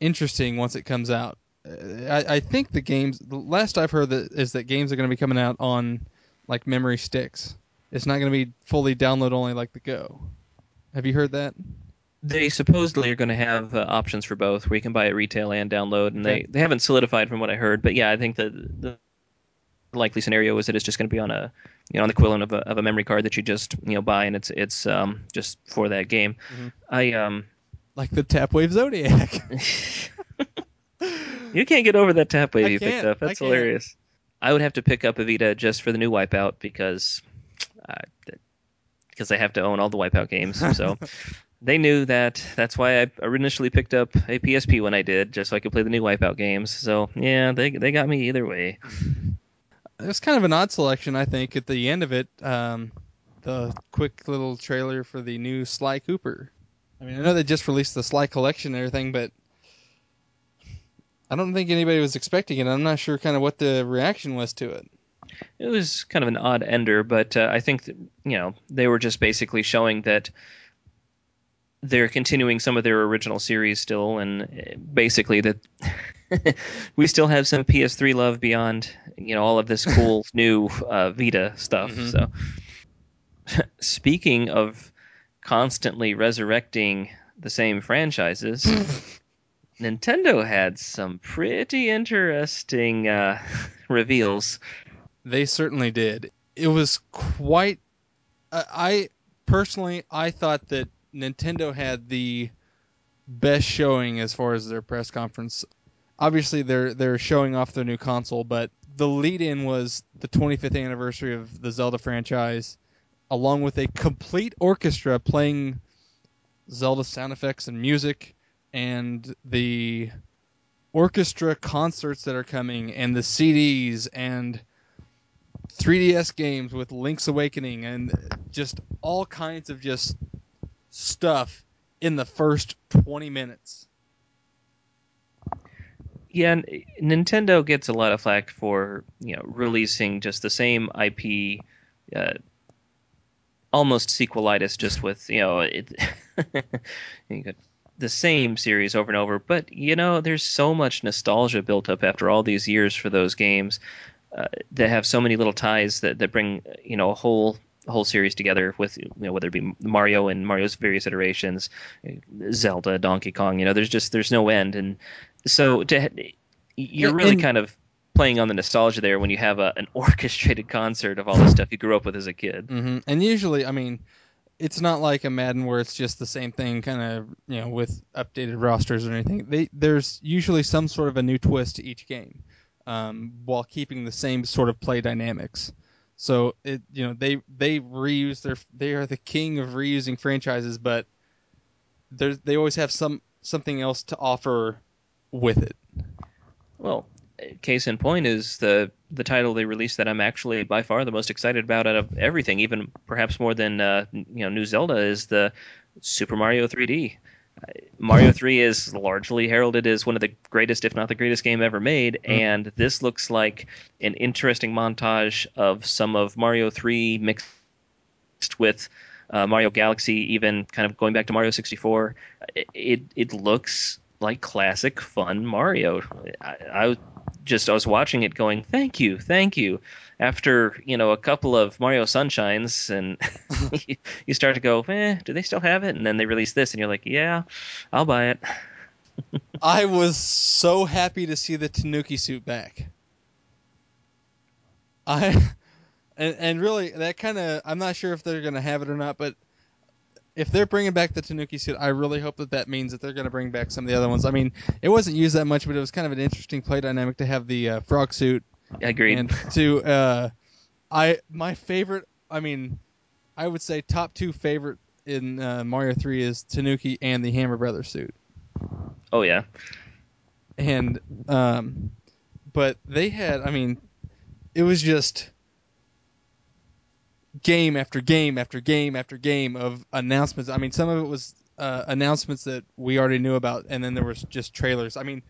interesting once it comes out. Uh, I, I think the games. The last I've heard that is that games are going to be coming out on like memory sticks. It's not going to be fully download only like the Go. Have you heard that? they supposedly are going to have uh, options for both, where you can buy it retail and download, and Okay. they they haven't solidified from what I heard, but yeah, I think that the likely scenario is that it's just going to be on a you know on the equivalent of a, of a memory card that you just you know buy, and it's it's um just for that game. Mhm. I um Like the Tapwave Zodiac. *laughs* *laughs* you can't get over that Tapwave I you picked up. That's can't. hilarious. I would have to pick up a Vita just for the new Wipeout because uh, because I have to own all the Wipeout games. So *laughs* they knew that. That's why I initially picked up a PSP when I did, just so I could play the new Wipeout games. So yeah, they they got me either way. It was kind of an odd selection, I think, at the end of it. Um, the quick little trailer for the new Sly Cooper. I mean, I know they just released the Sly collection and everything, but I don't think anybody was expecting it. I'm not sure kind of what the reaction was to it. It was kind of an odd ender, but uh, I think that, you know they were just basically showing that they're continuing some of their original series still, and uh, basically that *laughs* we still have some PS3 love beyond you know all of this cool *laughs* new uh, Vita stuff. Mhm. So, *laughs* speaking of constantly resurrecting the same franchises. Nintendo had some pretty interesting uh, *laughs* reveals. They certainly did. It was quite. I I personally, I thought that Nintendo had the best showing as far as their press conference. Obviously, they're they're showing off their new console, but the lead-in was the 25th anniversary of the Zelda franchise, along with a complete orchestra playing Zelda sound effects and music, and the orchestra concerts that are coming, and the CDs, and 3DS games with Link's Awakening, and just all kinds of just stuff in the first 20 minutes. Yeah, Nintendo gets a lot of flack for you know releasing just the same IP, uh, almost sequelitis, just with you know it, *laughs* you got the same series over and over. But you know, there's so much nostalgia built up after all these years for those games uh, that have so many little ties that that bring you know a whole whole series together with you know whether it be Mario and Mario's various iterations, Zelda, Donkey Kong. You know, there's just there's no end and so to, you're really and- kind of playing on the nostalgia there when you have a, an *laughs* orchestrated concert of all the stuff you grew up with as a kid. hmm And usually, I mean, it's not like a Madden where it's just the same thing, kind of, you know, with updated rosters or anything. They there's usually some sort of a new twist to each game, um, while keeping the same sort of play dynamics. So it, you know, they they reuse their they are the king of reusing franchises, but there's they always have some something else to offer with it. Well, case in point is the the title they released that I'm actually by far the most excited about out of everything, even perhaps more than uh, you know New Zelda is the Super Mario 3D. Mario 3 is largely heralded as one of the greatest, if not the greatest game ever made, Mm. and this looks like an interesting montage of some of Mario 3 mixed with uh, Mario Galaxy, even kind of going back to Mario 64. It it, it looks like classic fun Mario. I, I just I was watching it, going, "Thank you, thank you." After you know a couple of Mario Sunshines, and *laughs* you start to go, "Eh, do they still have it?" And then they release this, and you're like, "Yeah, I'll buy it." *laughs* I was so happy to see the Tanuki suit back. I *laughs* and and really that kind of I'm not sure if they're gonna have it or not, but if they're bringing back the Tanuki suit, I really hope that that means that they're gonna bring back some of the other ones. I mean, it wasn't used that much, but it was kind of an interesting play dynamic to have the uh, frog suit Agreed. and to uh, I my favorite. I mean, I would say top two favorite in uh, Mario Three is Tanuki and the Hammer Brothers suit. oh yeah, and um, but they had I mean, it was just game after game after game after game of announcements. I mean, some of it was uh, announcements that we already knew about, and then there was just trailers. I mean,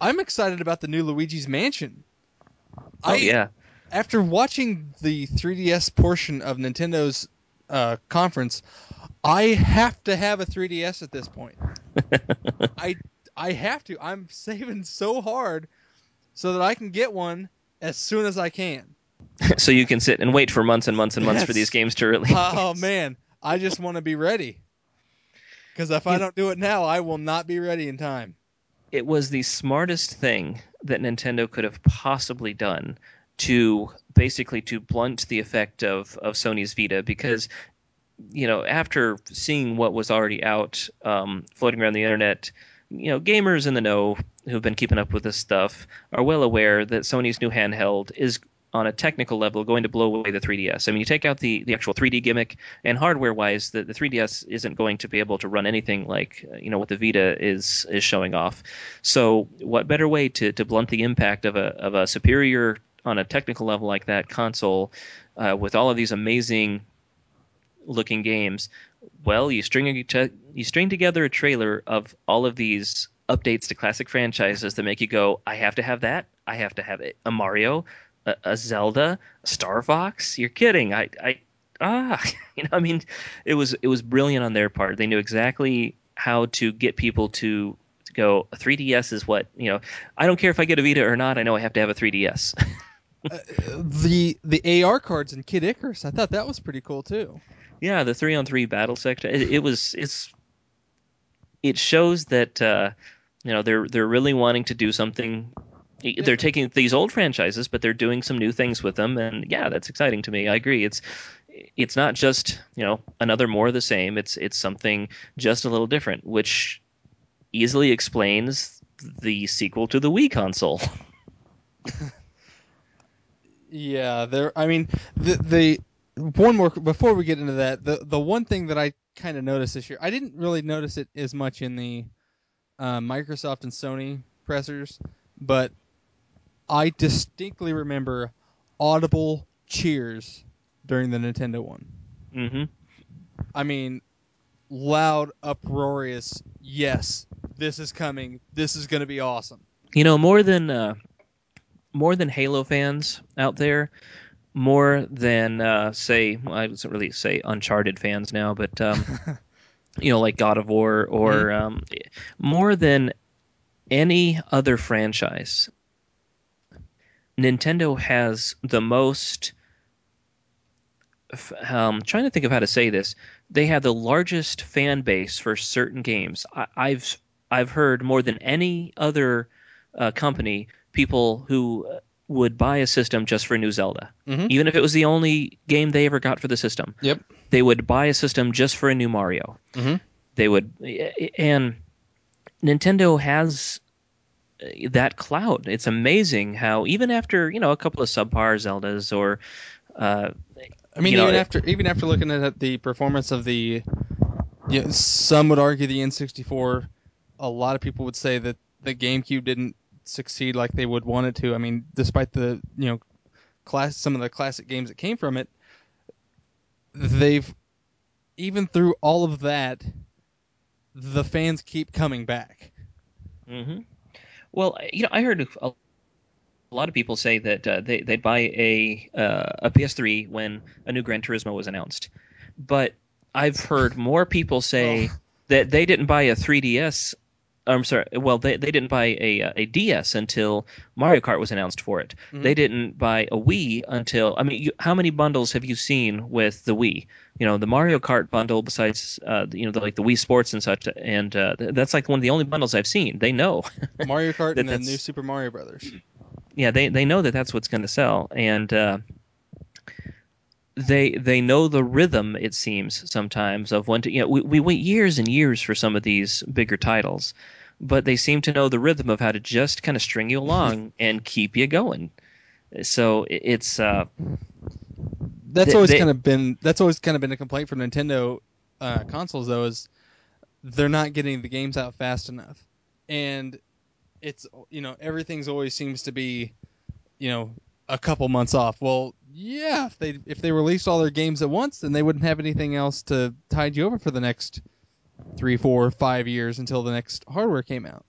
I'm excited about the new Luigi's Mansion. oh I, yeah. After watching the 3DS portion of Nintendo's uh, conference, I have to have a 3DS at this point. *laughs* I I have to. I'm saving so hard so that I can get one as soon as I can. *laughs* so you can sit and wait for months and months and months for these games to release. Oh man, I just want to be ready. Because if I don't do it now, I will not be ready in time. it was the smartest thing that Nintendo could have possibly done to basically to blunt the effect of, of Sony's Vita because you know after seeing what was already out um, floating around the internet you know gamers in the know who've been keeping up with this stuff are well aware that Sony's new handheld is on a technical level going to blow away the 3DS. I mean, you take out the, the actual 3D gimmick, and hardware-wise, the, the 3DS isn't going to be able to run anything like uh, you know what the Vita is is showing off. So, what better way to, to blunt the impact of a of a superior on a technical level like that console uh, with all of these amazing looking games? Well, you string you string together a trailer of all of these updates to classic franchises that make you go, I have to have that. I have to have it. A Mario, a, a Zelda, Star Fox. You're kidding. I, I, ah, *laughs* you know, I mean, it was it was brilliant on their part. They knew exactly how to get people to, to go. A 3DS is what you know. I don't care if I get a Vita or not. I know I have to have a 3DS. *laughs* Uh, the the AR cards in Kid Icarus, I thought that was pretty cool too. yeah, the three on three battle sector. It, it was it's it shows that uh, you know they're they're really wanting to do something. They're taking these old franchises, but they're doing some new things with them, and yeah, that's exciting to me. I agree. It's it's not just you know another more of the same. It's it's something just a little different, which easily explains the sequel to the Wii console. *laughs* Yeah, there. I mean, the the one more before we get into that. The the one thing that I kind of noticed this year, I didn't really notice it as much in the uh, Microsoft and Sony pressers, but I distinctly remember audible cheers during the Nintendo one. Mm-hmm. I mean, loud, uproarious. Yes, this is coming. This is going to be awesome. You know, more than uh, more than Halo fans out there, more than uh, say, well, I wouldn't really say Uncharted fans now, but um, *laughs* you know, like God of War, or um, more than any other franchise, Nintendo has the most. Um, trying to think of how to say this. They have the largest fan base for certain games. I, I've I've heard more than any other uh, company people who uh, would buy a system just for a new Zelda, Mhm. even if it was the only game they ever got for the system. Yep. They would buy a system just for a new Mario. Mhm. They would, and Nintendo has that cloud. It's amazing how even after you know a couple of subpar Zeldas or uh, I mean, You know, even after even after looking at the performance of the, yeah, some would argue the N64. A lot of people would say that the GameCube didn't succeed like they would want it to. I mean, despite the you know, class some of the classic games that came from it, they've even through all of that, the fans keep coming back. hmm Well, you know, I heard a, a lot of people say that uh, they they'd buy a uh, a PS3 when a new Gran Turismo was announced, but I've heard more people say Oh. that they didn't buy a 3DS. I'm sorry. Well, they, they didn't buy a uh, a DS until Mario Kart was announced for it. Mhm. They didn't buy a Wii until I mean, you, how many bundles have you seen with the Wii? You know, the Mario Kart bundle, besides uh, you know, the, like the Wii Sports and such, and uh, that's like one of the only bundles I've seen. They know, *laughs* Mario Kart and the new Super Mario Brothers. yeah, they they know that that's what's going to sell, and uh, they they know the rhythm. It seems sometimes of when to you know we, we wait years and years for some of these bigger titles, but they seem to know the rhythm of how to just kind of string you along *laughs* and keep you going. So it's uh, That's They- always they- kind of been that's always kind of been a complaint from Nintendo uh, consoles though is they're not getting the games out fast enough, and it's you know everything's always seems to be you know a couple months off. Well, yeah, if they if they released all their games at once, then they wouldn't have anything else to tide you over for the next three, four, five years until the next hardware came out.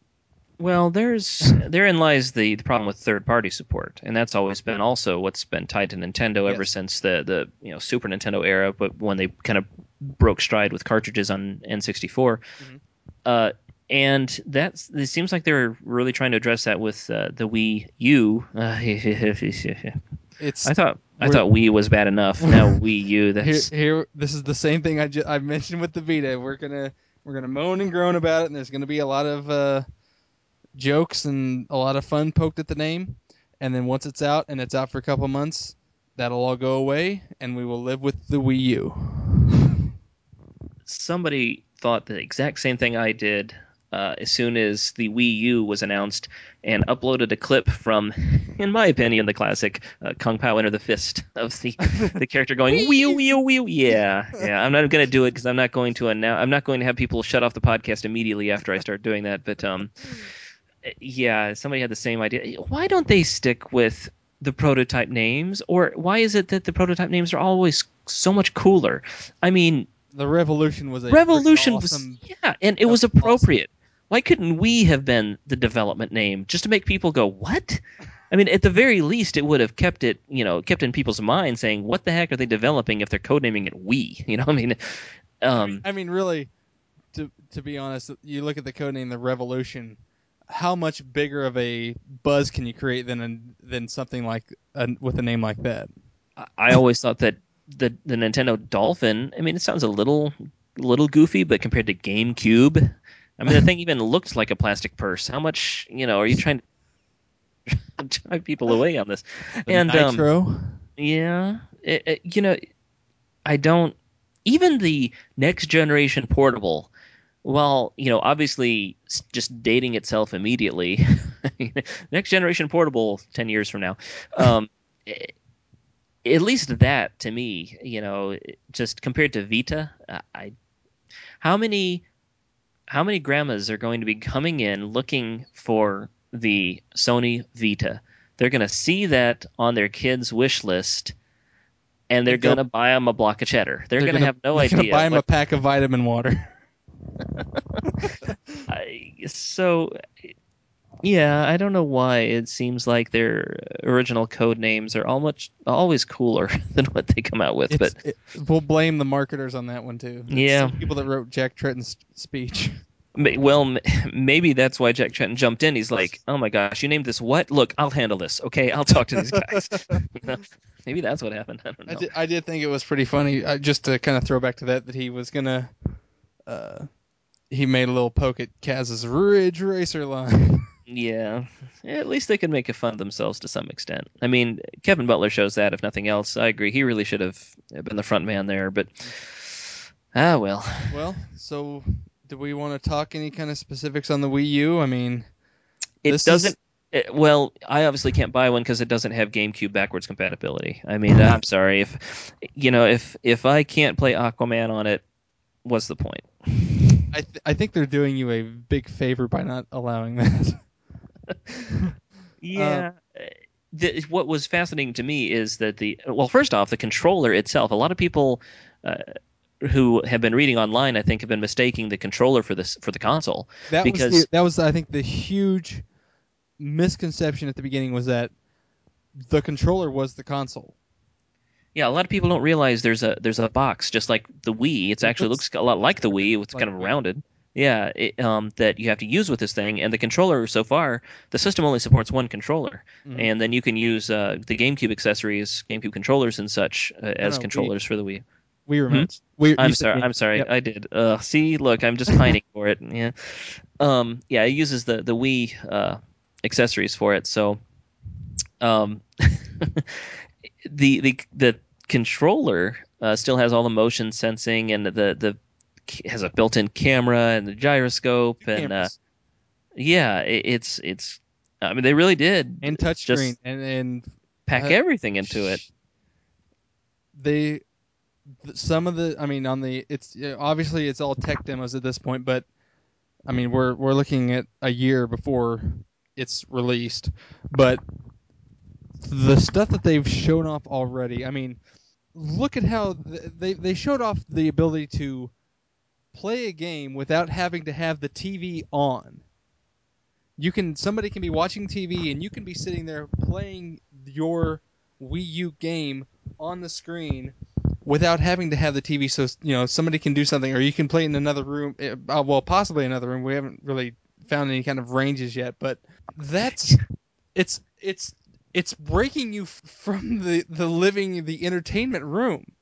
Well, there's therein lies the, the problem with third party support, and that's always been also what's been tied to Nintendo ever Yes. since the the you know Super Nintendo era, but when they kind of broke stride with cartridges on N64, Mhm. uh, and that's it seems like they're really trying to address that with uh, the Wii U. Uh, *laughs* *laughs* It's I thought I thought Wii was bad enough. *laughs* Now Wii U, here, here this is the same thing I, ju- I mentioned with the Vita. We're gonna we're gonna moan and groan about it, and there's gonna be a lot of uh, jokes and a lot of fun poked at the name. And then once it's out and it's out for a couple months, that'll all go away, and we will live with the Wii U. somebody thought the exact same thing I did uh, as soon as the Wii U was announced and uploaded a clip from, *laughs* in my opinion, the classic uh, Kung Pow Enter the Fist of the *laughs* the character going wee wee wee. Yeah, yeah. I'm not going to do it because I'm not going to announce. I'm not going to have people shut off the podcast immediately after I start doing that. But um, yeah, somebody had the same idea. Why don't they stick with the prototype names, or why is it that the prototype names are always so much cooler? I mean, The Revolution was a Revolution freaking was yeah, and it was was awesome. appropriate. Why couldn't we have been the development name just to make people go what? I mean, at the very least, it would have kept it, you know, kept in people's minds saying, "What the heck are they developing if they're codenaming it Wii?" *laughs* You know, I mean, I um, mean, I mean, really, to to be honest, you look at the codename the Revolution. How much bigger of a buzz can you create than than something like with a name like that? I always thought that the the Nintendo Dolphin. I mean, it sounds a little little goofy, but compared to GameCube, I mean, the *laughs* thing even looked like a plastic purse. How much, you know, are you trying to *laughs* drive people away on this? The and um, Nitro. Yeah, it, it- you know, I don't. Even the next generation portable, well, you know, obviously just dating itself immediately. *laughs* next generation portable, ten years from now. Um, at least that to me, you know, just compared to Vita, I-. How many, how many grandmas are going to be coming in looking for the Sony Vita? They're going to see that on their kids' wish list, and they're going to buy them a block of cheddar. They're, They're going to have no *laughs* they're idea. buy them what- a pack of vitamin water. *laughs* I, so, yeah, I don't know why it seems like their original code names are all much always cooler *laughs* than what they come out with. It's, but it, we'll blame the marketers on that one too. It's Yeah. the people that wrote Jack Tretton's speech. *laughs* well, *laughs* maybe that's why Jack Tretton jumped in. He's like, "Oh my gosh, you named this what? Look, I'll handle this. Okay, I'll talk to these guys." You know? Maybe that's what happened. I don't know. I did, I did think it was pretty funny, uh, just to kind of throw back to that, that he was gonna, uh, he made a little poke at Kaz's Ridge Racer line. Yeah, at least they could make a fun of themselves to some extent. I mean, Kevin Butler shows that, if nothing else. I agree. He really should have been the front man there, but ah, well. well, so do we want to talk any kind of specifics on the Wii U? I mean, It This doesn't. it- well, I obviously can't buy one because it doesn't have GameCube backwards compatibility. I mean, I'm sorry if you know if if I can't play Aquaman on it, what's the point? I th- I think they're doing you a big favor by not allowing that. *laughs* *laughs* Yeah. the, what was fascinating to me is that the well, first off, the controller itself. A lot of people uh, who have been reading online, I think, have been mistaking the controller for this for the console. That because was the, that was I think the huge misconception at the beginning was that the controller was the console. yeah, a lot of people don't realize there's a there's a box just like the Wii. It actually looks a lot like the Wii. It's like kind of rounded. Yeah, it, um, that you have to use with this thing, and the controller so far, the system only supports one controller, Mhm. and then you can use uh, the GameCube accessories, GameCube controllers and such uh, as Wii. controllers for the Wii. Wii remotes. Wii, I'm sorry. I'm sorry. Yep. I did. Uh, see, look, I'm just pining for it. Yeah. Um. Yeah. It uses the the Wii uh, accessories for it. So, um, *laughs* the the the controller uh, still has all the motion sensing and the the has a built-in camera and the gyroscope Two and uh, yeah, it, it's it's. I mean, they really did and touchscreen and and pack uh, everything into it. They some of the I mean on the it's obviously it's all tech demos at this point, but I mean we're we're looking at a year before it's released, but the stuff that they've shown off already, I mean, look at how they they showed off the ability to play a game without having to have the TV on. You can somebody can be watching TV and you can be sitting there playing your Wii U game on the screen without having to have the TV. So you know somebody can do something, or you can play in another room. eh, Uh, well, possibly another room. We haven't really found any kind of ranges yet, but that's *laughs* it's it's it's breaking you f- from the the living the entertainment room.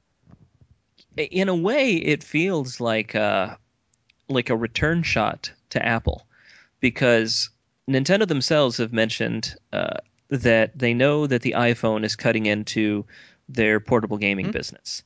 In a way it feels like uh like a return shot to Apple because Nintendo themselves have mentioned uh, that they know that the iPhone is cutting into their portable gaming Mhm. business.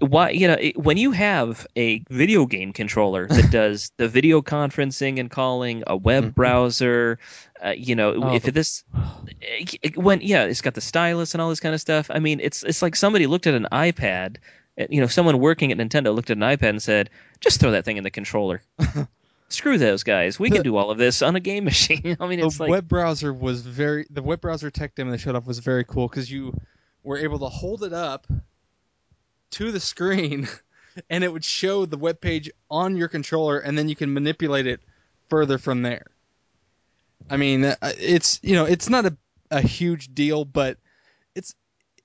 Why you know it, when you have a video game controller that *laughs* does the video conferencing and calling, a web Mhm. browser, uh, you know Oh, if this *sighs* when yeah it's got the stylus and all this kind of stuff. I mean it's it's like somebody looked at an iPad you know, someone working at Nintendo looked at an iPad and said, "Just throw that thing in the controller. *laughs* Screw those guys. We can do all of this on a game *laughs* machine." I mean, the it's like web browser was very the web browser tech demo they showed off was very cool because you were able to hold it up to the screen *laughs* and it would show the web page on your controller and then you can manipulate it further from there i mean uh, it's you know it's not a, a huge deal but it's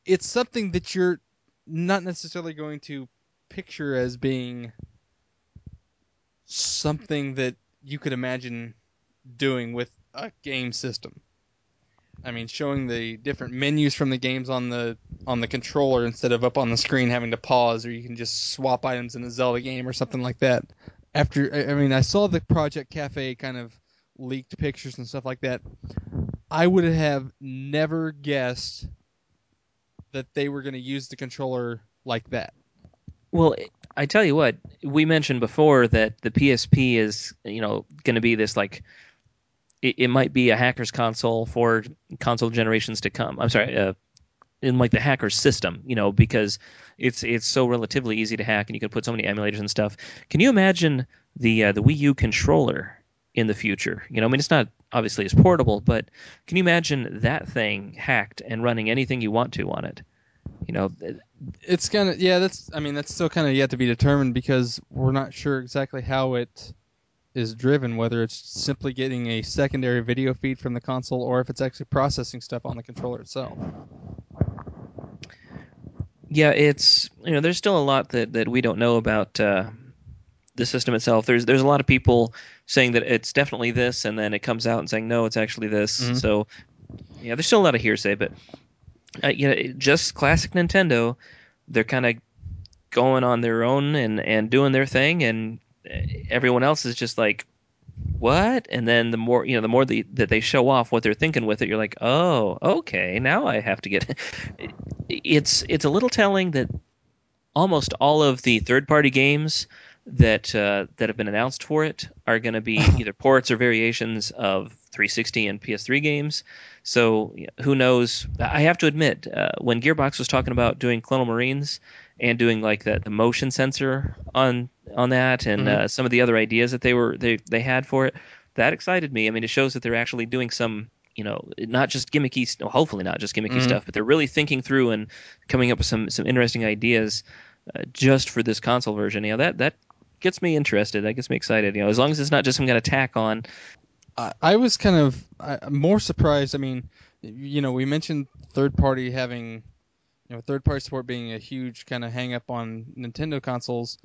it's something that you're not necessarily going to picture as being something that you could imagine doing with a game system. I mean, showing the different menus from the games on the on the controller instead of up on the screen having to pause, or you can just swap items in a Zelda game or something like that. After, I mean, I saw the Project Cafe kind of leaked pictures and stuff like that. I would have never guessed that they were going to use the controller like that. Well, I tell you what, we mentioned before that the PSP is, you know, going to be this like it, it might be a hacker's console for console generations to come. I'm sorry, uh, in like the hacker system, you know, because it's it's so relatively easy to hack and you can put so many emulators and stuff. Can you imagine the uh, the Wii U controller in the future? You know, I mean, it's not obviously as portable, but can you imagine that thing hacked and running anything you want to on it? You know, It's kind of yeah. That's I mean that's still kind of yet to be determined because we're not sure exactly how it is driven. Whether it's simply getting a secondary video feed from the console or if it's actually processing stuff on the controller itself. yeah, it's you know, there's still a lot that, that we don't know about uh, the system itself. There's there's a lot of people saying that it's definitely this, and then it comes out and saying no, it's actually this. Mhm. So yeah, there's still a lot of hearsay, but uh, you know, just classic Nintendo. They're kind of going on their own and and doing their thing, and uh, everyone else is just like. What? And then the more you know, the more the, that they show off what they're thinking with it, you're like, oh, okay, now I have to get. *laughs* It's it's a little telling that almost all of the third-party games that uh, that have been announced for it are going to be *laughs* either ports or variations of 360 and PS3 games. So who knows? I have to admit, uh, when Gearbox was talking about doing Colonial Marines and doing like the, the motion sensor on on that, and Mhm. uh, some of the other ideas that they were they they had for it, that excited me. I mean, it shows that they're actually doing some. You know, not just gimmicky, st- hopefully not just gimmicky Mhm. stuff, but they're really thinking through and coming up with some some interesting ideas uh, just for this console version. You know that that gets me interested. That gets me excited. You know, as long as it's not just some kind of tack on. I, I was kind of I, more surprised. I mean, you know, we mentioned third party having, you know, third party support being a huge kind of hang up on Nintendo consoles.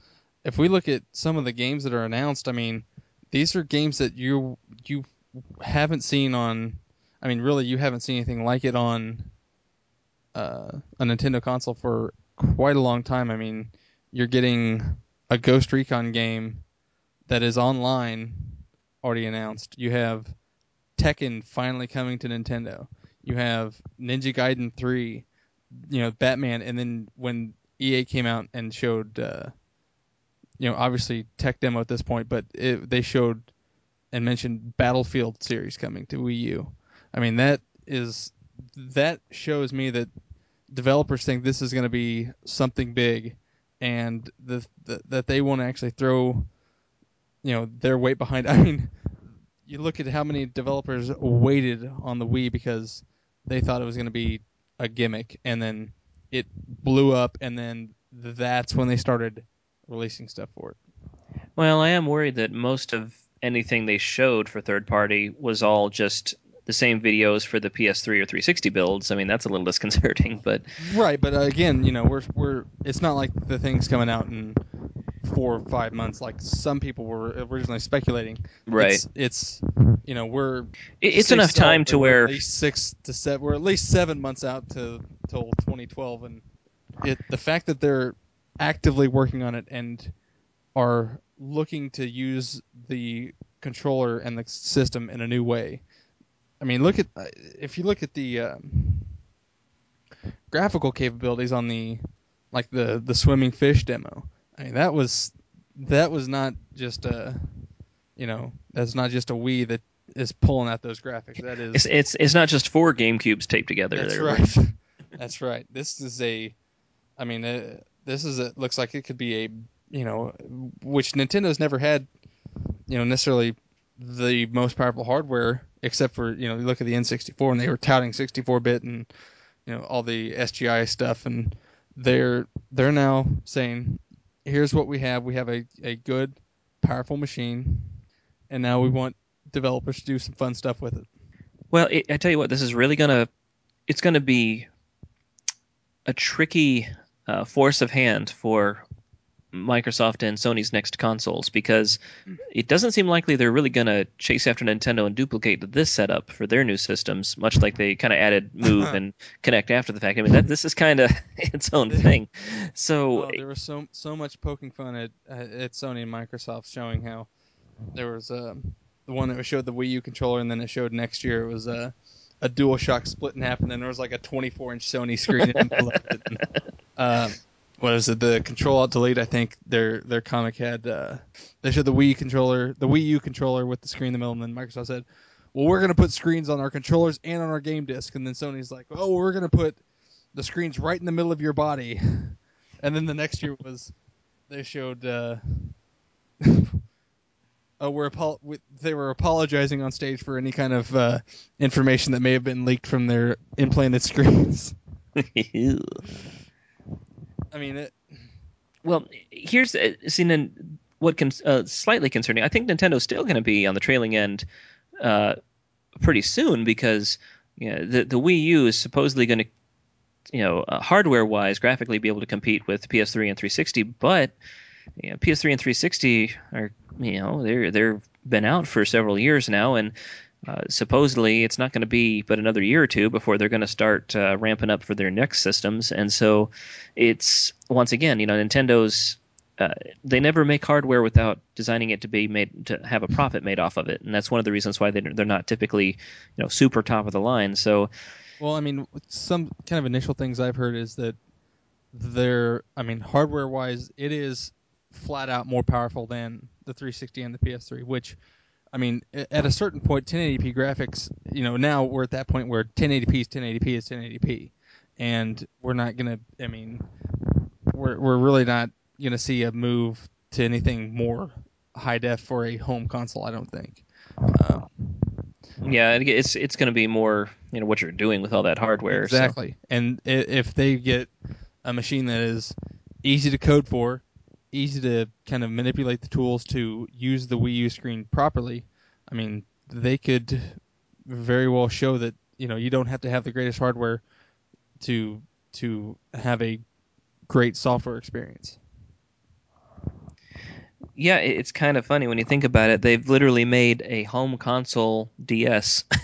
If we look at some of the games that are announced, I mean, these are games that you you haven't seen on. I mean, really, you haven't seen anything like it on uh, a Nintendo console for quite a long time. I mean, you're getting a Ghost Recon game that is online already announced. You have Tekken finally coming to Nintendo. You have Ninja Gaiden 3, you know, Batman, and then when EA came out and showed, uh, you know, obviously tech demo at this point, but it, they showed and mentioned Battlefield series coming to Wii U. I mean, that is that shows me that developers think this is going to be something big, and the, the, that they want to actually throw, you know, their weight behind. *laughs* I mean, you look at how many developers waited on the Wii because they thought it was going to be a gimmick, and then it blew up, and then that's when they started releasing stuff for it. Well, I am worried that most of anything they showed for third party was all just the same videos for the PS3 or 360 builds. I mean, that's a little *laughs* disconcerting, but right. But uh, again, you know, we're we're it's not like the thing's coming out in four or five months like some people were originally speculating. Right. It's, it's you know we're it's enough time to where at least six to seven. We're at least seven months out to till 2012, and it the fact that they're actively working on it and are looking to use the controller and the system in a new way. I mean, look at uh, if you look at the um, graphical capabilities on the like the the swimming fish demo. I mean, that was that was not just a you know that's not just a Wii that is pulling out those graphics. That is it's it's, it's not just four GameCubes taped together. That's there. right. *laughs* that's right. This is a, I mean, uh, this is a looks like it could be a you know which Nintendo's never had you know necessarily the most powerful hardware except for you know you look at the N64 and they were touting 64-bit and you know all the SGI stuff and they're they're now saying here's what we have. We have a, a good powerful machine and now we want developers to do some fun stuff with it. Well it, i tell you what this is really gonna it's gonna be a tricky uh, force of hand for Microsoft and Sony's next consoles because it doesn't seem likely they're really going to chase after Nintendo and duplicate this setup for their new systems, much like they kind of added *laughs* Move and Kinect after the fact. I mean, that, this is kind of *laughs* its own thing. So oh, there was so so much poking fun at at Sony and Microsoft showing how there was um, the one that showed the Wii U controller, and then it showed next year it was a a DualShock split in half, and then there was like a 24 inch Sony screen. and, *laughs* uh, what is it? The Control Alt Delete. I think their their comic had uh, they showed the Wii controller, the Wii U controller with the screen in the middle, and then Microsoft said, "Well, we're gonna put screens on our controllers and on our game disc," and then Sony's like, "Oh, we're gonna put the screens right in the middle of your body," *laughs* and then the next year was they showed. Uh, Oh, *laughs* we're apo- they were apologizing on stage for any kind of uh, information that may have been leaked from their implanted *laughs* screens. I mean, it. Well, here's uh, see what can uh, slightly concerning. I think Nintendo's still going to be on the trailing end uh, pretty soon because you know, the the Wii U is supposedly going to, you know, uh, hardware wise, graphically be able to compete with PS3 and 360, but you know, PS3 and 360 are you know they're they're been out for several years now, and uh, supposedly, it's not going to be but another year or two before they're going to start uh, ramping up for their next systems. And so, it's once again, you know, Nintendo's uh, they never make hardware without designing it to be made to have a profit made off of it, and that's one of the reasons why they, they're not typically, you know, super top of the line. So, well, I mean, some kind of initial things I've heard is that they're, I mean, hardware wise, it is flat out more powerful than the 360 and the PS3, which I mean, at a certain point, 1080p graphics, you know, now we're at that point where 1080p is 1080p is 1080p, and we're not gonna. I mean, we're we're really not gonna see a move to anything more high def for a home console. I don't think. Um, yeah, it's it's going to be more you know what you're doing with all that hardware. Exactly, so. and if they get a machine that is easy to code for, easy to kind of manipulate the tools to use the Wii U screen properly. I mean, they could very well show that you know you don't have to have the greatest hardware to to have a great software experience. Yeah, it's kind of funny when you think about it. They've literally made a home console DS. *laughs*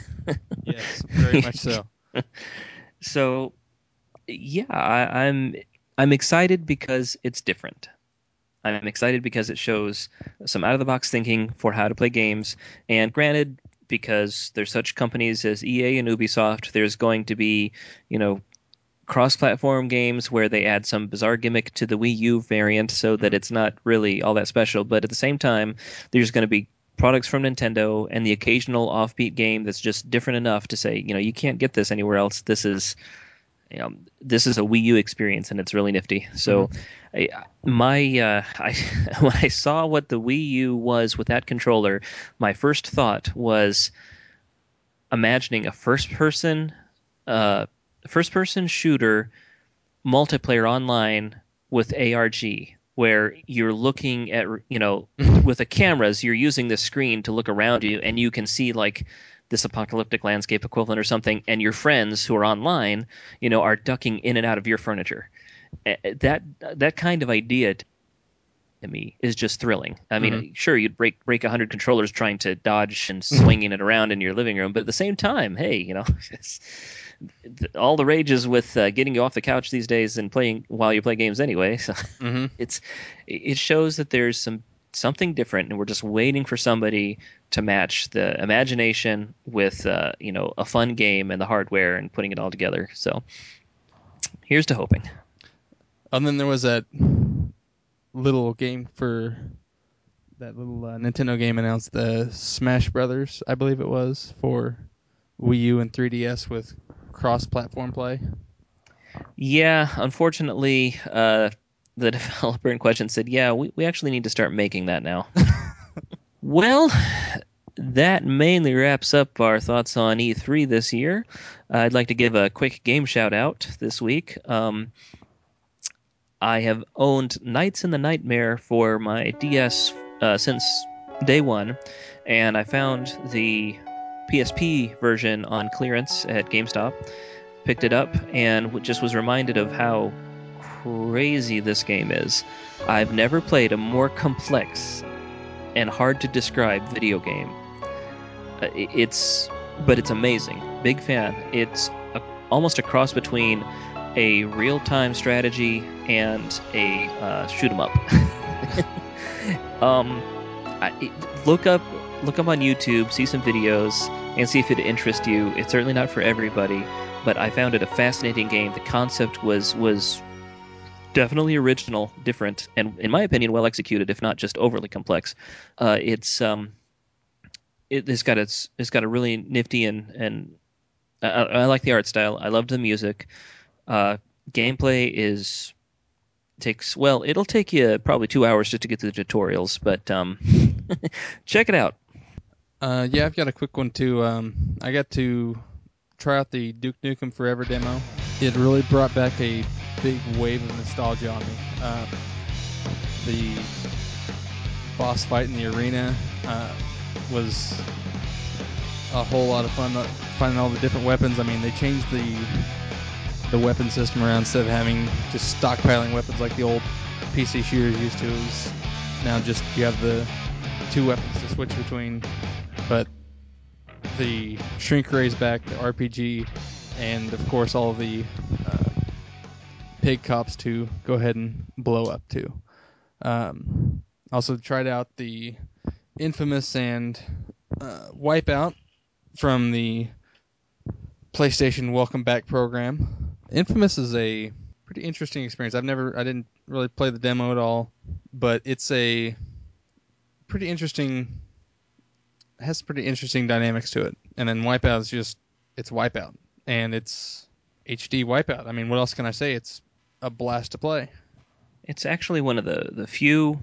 Yes, very much so. *laughs* so, yeah, I, I'm I'm excited because it's different. I'm excited because it shows some out of the box thinking for how to play games. And granted, because there's such companies as EA and Ubisoft, there's going to be, you know, cross-platform games where they add some bizarre gimmick to the Wii U variant so that mm-hmm. it's not really all that special. But at the same time, there's going to be products from Nintendo and the occasional offbeat game that's just different enough to say, you know, you can't get this anywhere else. This is you know, this is a Wii U experience and it's really nifty. So, I, my uh, *laughs* I, when I saw what the Wii U was with that controller, my first thought was imagining a first-person, uh, first-person shooter multiplayer online with ARG, where you're looking at you know with the cameras, you're using the screen to look around you, and you can see like this apocalyptic landscape equivalent or something, and your friends who are online, you know, are ducking in and out of your furniture. That that kind of idea to me is just thrilling. I mean, sure, you'd break break a hundred controllers trying to dodge and swinging it around in your living room, but at the same time, hey, you know, *laughs* all the rage is with uh, getting you off the couch these days and playing while you play games anyway. *laughs* So hmm it's it shows that there's some something different, and we're just waiting for somebody to match the imagination with uh, you know a fun game and the hardware and putting it all together. So here's to hoping. And then there was that little game for that little uh, Nintendo game announced the Smash Brothers, I believe it was for Wii U and 3DS with cross-platform play. Yeah, unfortunately, uh, *laughs* the developer in question said, "Yeah, we, we actually need to start making that now." *laughs* well, that mainly wraps up our thoughts on E3 this year. Uh, I'd like to give a quick game shout out this week. Um, I have owned Knights in the Nightmare for my DS uh, since day one, and I found the PSP version on clearance at GameStop. Picked it up and just was reminded of how crazy this game is. I've never played a more complex and hard to describe video game. Uh, It's, but it's amazing. Big fan. It's a, almost a cross between a real-time strategy and a uh, shoot 'em up. *laughs* um, I, look up look up on YouTube, see some videos, and see if it interests you. It's certainly not for everybody, but I found it a fascinating game. The concept was was definitely original, different, and in my opinion, well executed, if not just overly complex. Uh, it's um, it, it's got its it's got a really nifty and and I, I like the art style. I loved the music. Uh, gameplay is takes well, it'll take you probably two hours just to get through the tutorials, but um, *laughs* check it out. Uh, yeah, I've got a quick one too. Um, I got to try out the Duke Nukem Forever demo. It really brought back a big wave of nostalgia on me. Uh, the boss fight in the arena uh, was a whole lot of fun. uh, Finding all the different weapons. I mean, they changed the the weapon system around instead of having just stockpiling weapons like the old PC shooters used to. Was now just you have the two weapons to switch between but the shrink ray's back, the RPG, and of course all the uh, pig cops to go ahead and blow up too. Um, also tried out the infamous and uh, Wipeout from the PlayStation Welcome Back program. Infamous is a pretty interesting experience. I've never, I didn't really play the demo at all, but it's a pretty interesting has pretty interesting dynamics to it. And then Wipeout is just it's Wipeout, and it's HD Wipeout. I mean, what else can I say? It's a blast to play. It's actually one of the, the few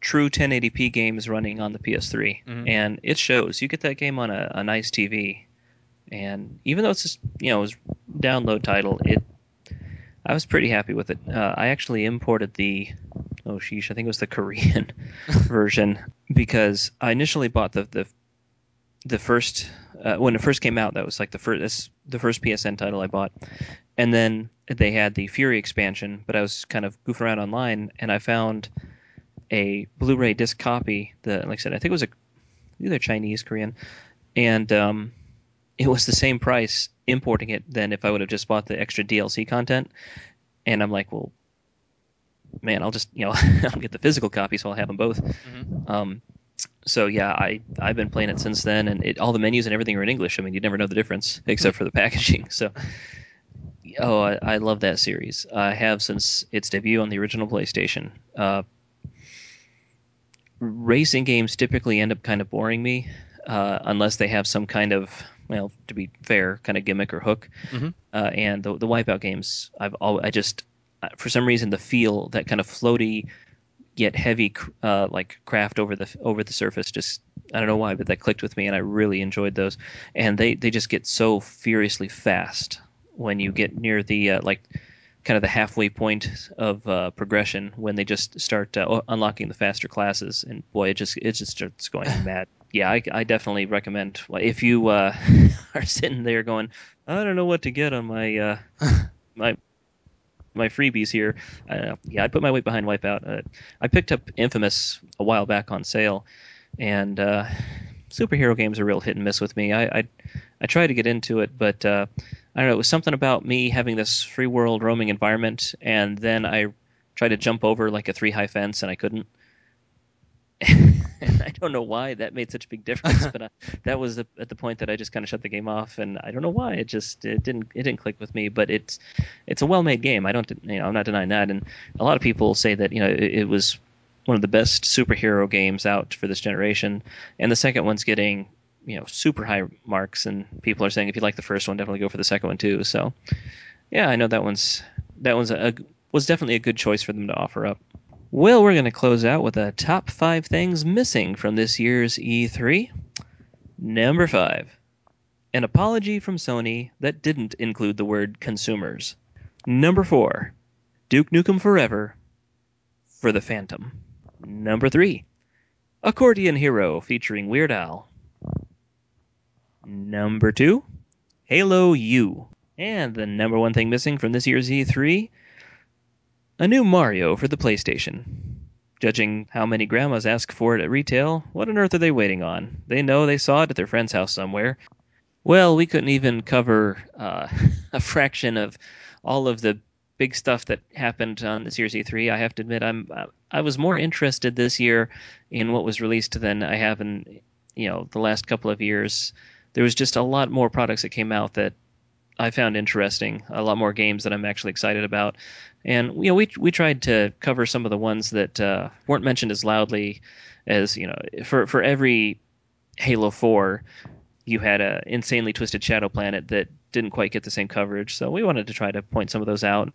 true 1080p games running on the PS3, Mhm. and it shows. You get that game on a, a nice TV, and even though it's just you know it's download title, it I was pretty happy with it. Uh, I actually imported the oh sheesh, I think it was the Korean *laughs* version because I initially bought the the the first uh, when it first came out. That was like the first the first PSN title I bought, and then they had the Fury expansion. But I was kind of goofing around online and I found a Blu-ray disc copy. That, like I said, I think it was a either Chinese, Korean, and um, it was the same price importing it than if I would have just bought the extra DLC content. And I'm like, well, man, I'll just you know *laughs* I'll get the physical copy, so I'll have them both. Mm-hmm. Um, so yeah, I I've been playing it since then, and it, all the menus and everything are in English. I mean, you'd never know the difference *laughs* except for the packaging. *laughs* So. Oh, I, I love that series. I have since its debut on the original PlayStation. Uh, racing games typically end up kind of boring me uh, unless they have some kind of well, to be fair, kind of gimmick or hook. Mhm. Uh, and the the Wipeout games, I've al I just uh, for some reason the feel that kind of floaty yet heavy uh, like craft over the over the surface just I don't know why, but that clicked with me, and I really enjoyed those. And they they just get so furiously fast when you get near the uh, like kind of the halfway point of uh, progression when they just start uh, unlocking the faster classes and boy it just it just starts going *laughs* mad yeah i, I definitely recommend if you uh, *laughs* are sitting there going i don't know what to get on my uh, *laughs* my my freebies here uh, yeah i'd put my weight behind wipeout uh, i picked up infamous a while back on sale and uh, superhero games are real hit and miss with me i i, I tried to get into it but uh, I don't know. It was something about me having this free world roaming environment, and then I tried to jump over like a three high fence, and I couldn't. *laughs* and *laughs* I don't know why that made such a big difference, *laughs* but I, that was the, at the point that I just kind of shut the game off, and I don't know why it just it didn't it didn't click with me. But it's it's a well made game. I don't you know I'm not denying that, and a lot of people say that you know it, it was one of the best superhero games out for this generation, and the second one's getting you know super high marks, and people are saying if you like the first one, definitely go for the second one too. So, yeah, I know that one's that one's a was definitely a good choice for them to offer up. Well, we're going to close out with a top five things missing from this year's E3. Number five, an apology from Sony that didn't include the word consumers. Number four, Duke Nukem Forever for the Phantom. Number three, Accordion Hero featuring Weird Al. Number two, Halo U. And the number one thing missing from this year's E3, a new Mario for the PlayStation. Judging how many grandmas ask for it at retail, what on earth are they waiting on? They know they saw it at their friend's house somewhere. Well, we couldn't even cover uh, *laughs* a fraction of all of the big stuff that happened on this year's E3. I have to admit, I'm I was more interested this year in what was released than I have in you know the last couple of years. There was just a lot more products that came out that I found interesting. A lot more games that I'm actually excited about, and you know we we tried to cover some of the ones that uh, weren't mentioned as loudly as you know for for every Halo Four. You had a insanely twisted Shadow Planet that didn't quite get the same coverage, so we wanted to try to point some of those out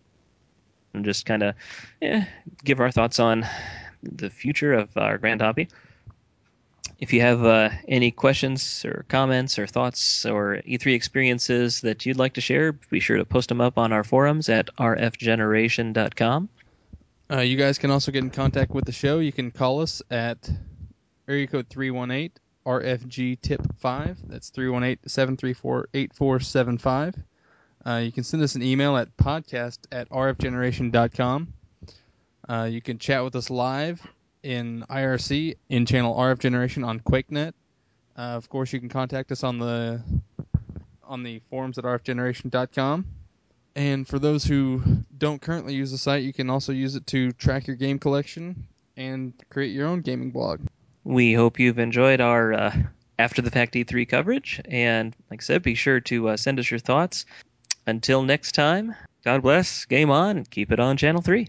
and just kind of eh, give our thoughts on the future of our grand hobby. If you have uh, any questions or comments or thoughts or E3 experiences that you'd like to share, be sure to post them up on our forums at rfgeneration.com. Uh, you guys can also get in contact with the show. You can call us at area code 318 RFG tip 5. That's 318 734 8475. Uh, you can send us an email at podcast at rfgeneration.com. Uh, you can chat with us live in IRC in channel RF Generation on QuakeNet. Uh, of course, you can contact us on the on the forums at rfgeneration.com. And for those who don't currently use the site, you can also use it to track your game collection and create your own gaming blog. We hope you've enjoyed our uh, after the fact E3 coverage, and like I said, be sure to uh, send us your thoughts. Until next time, God bless, game on, and keep it on Channel 3.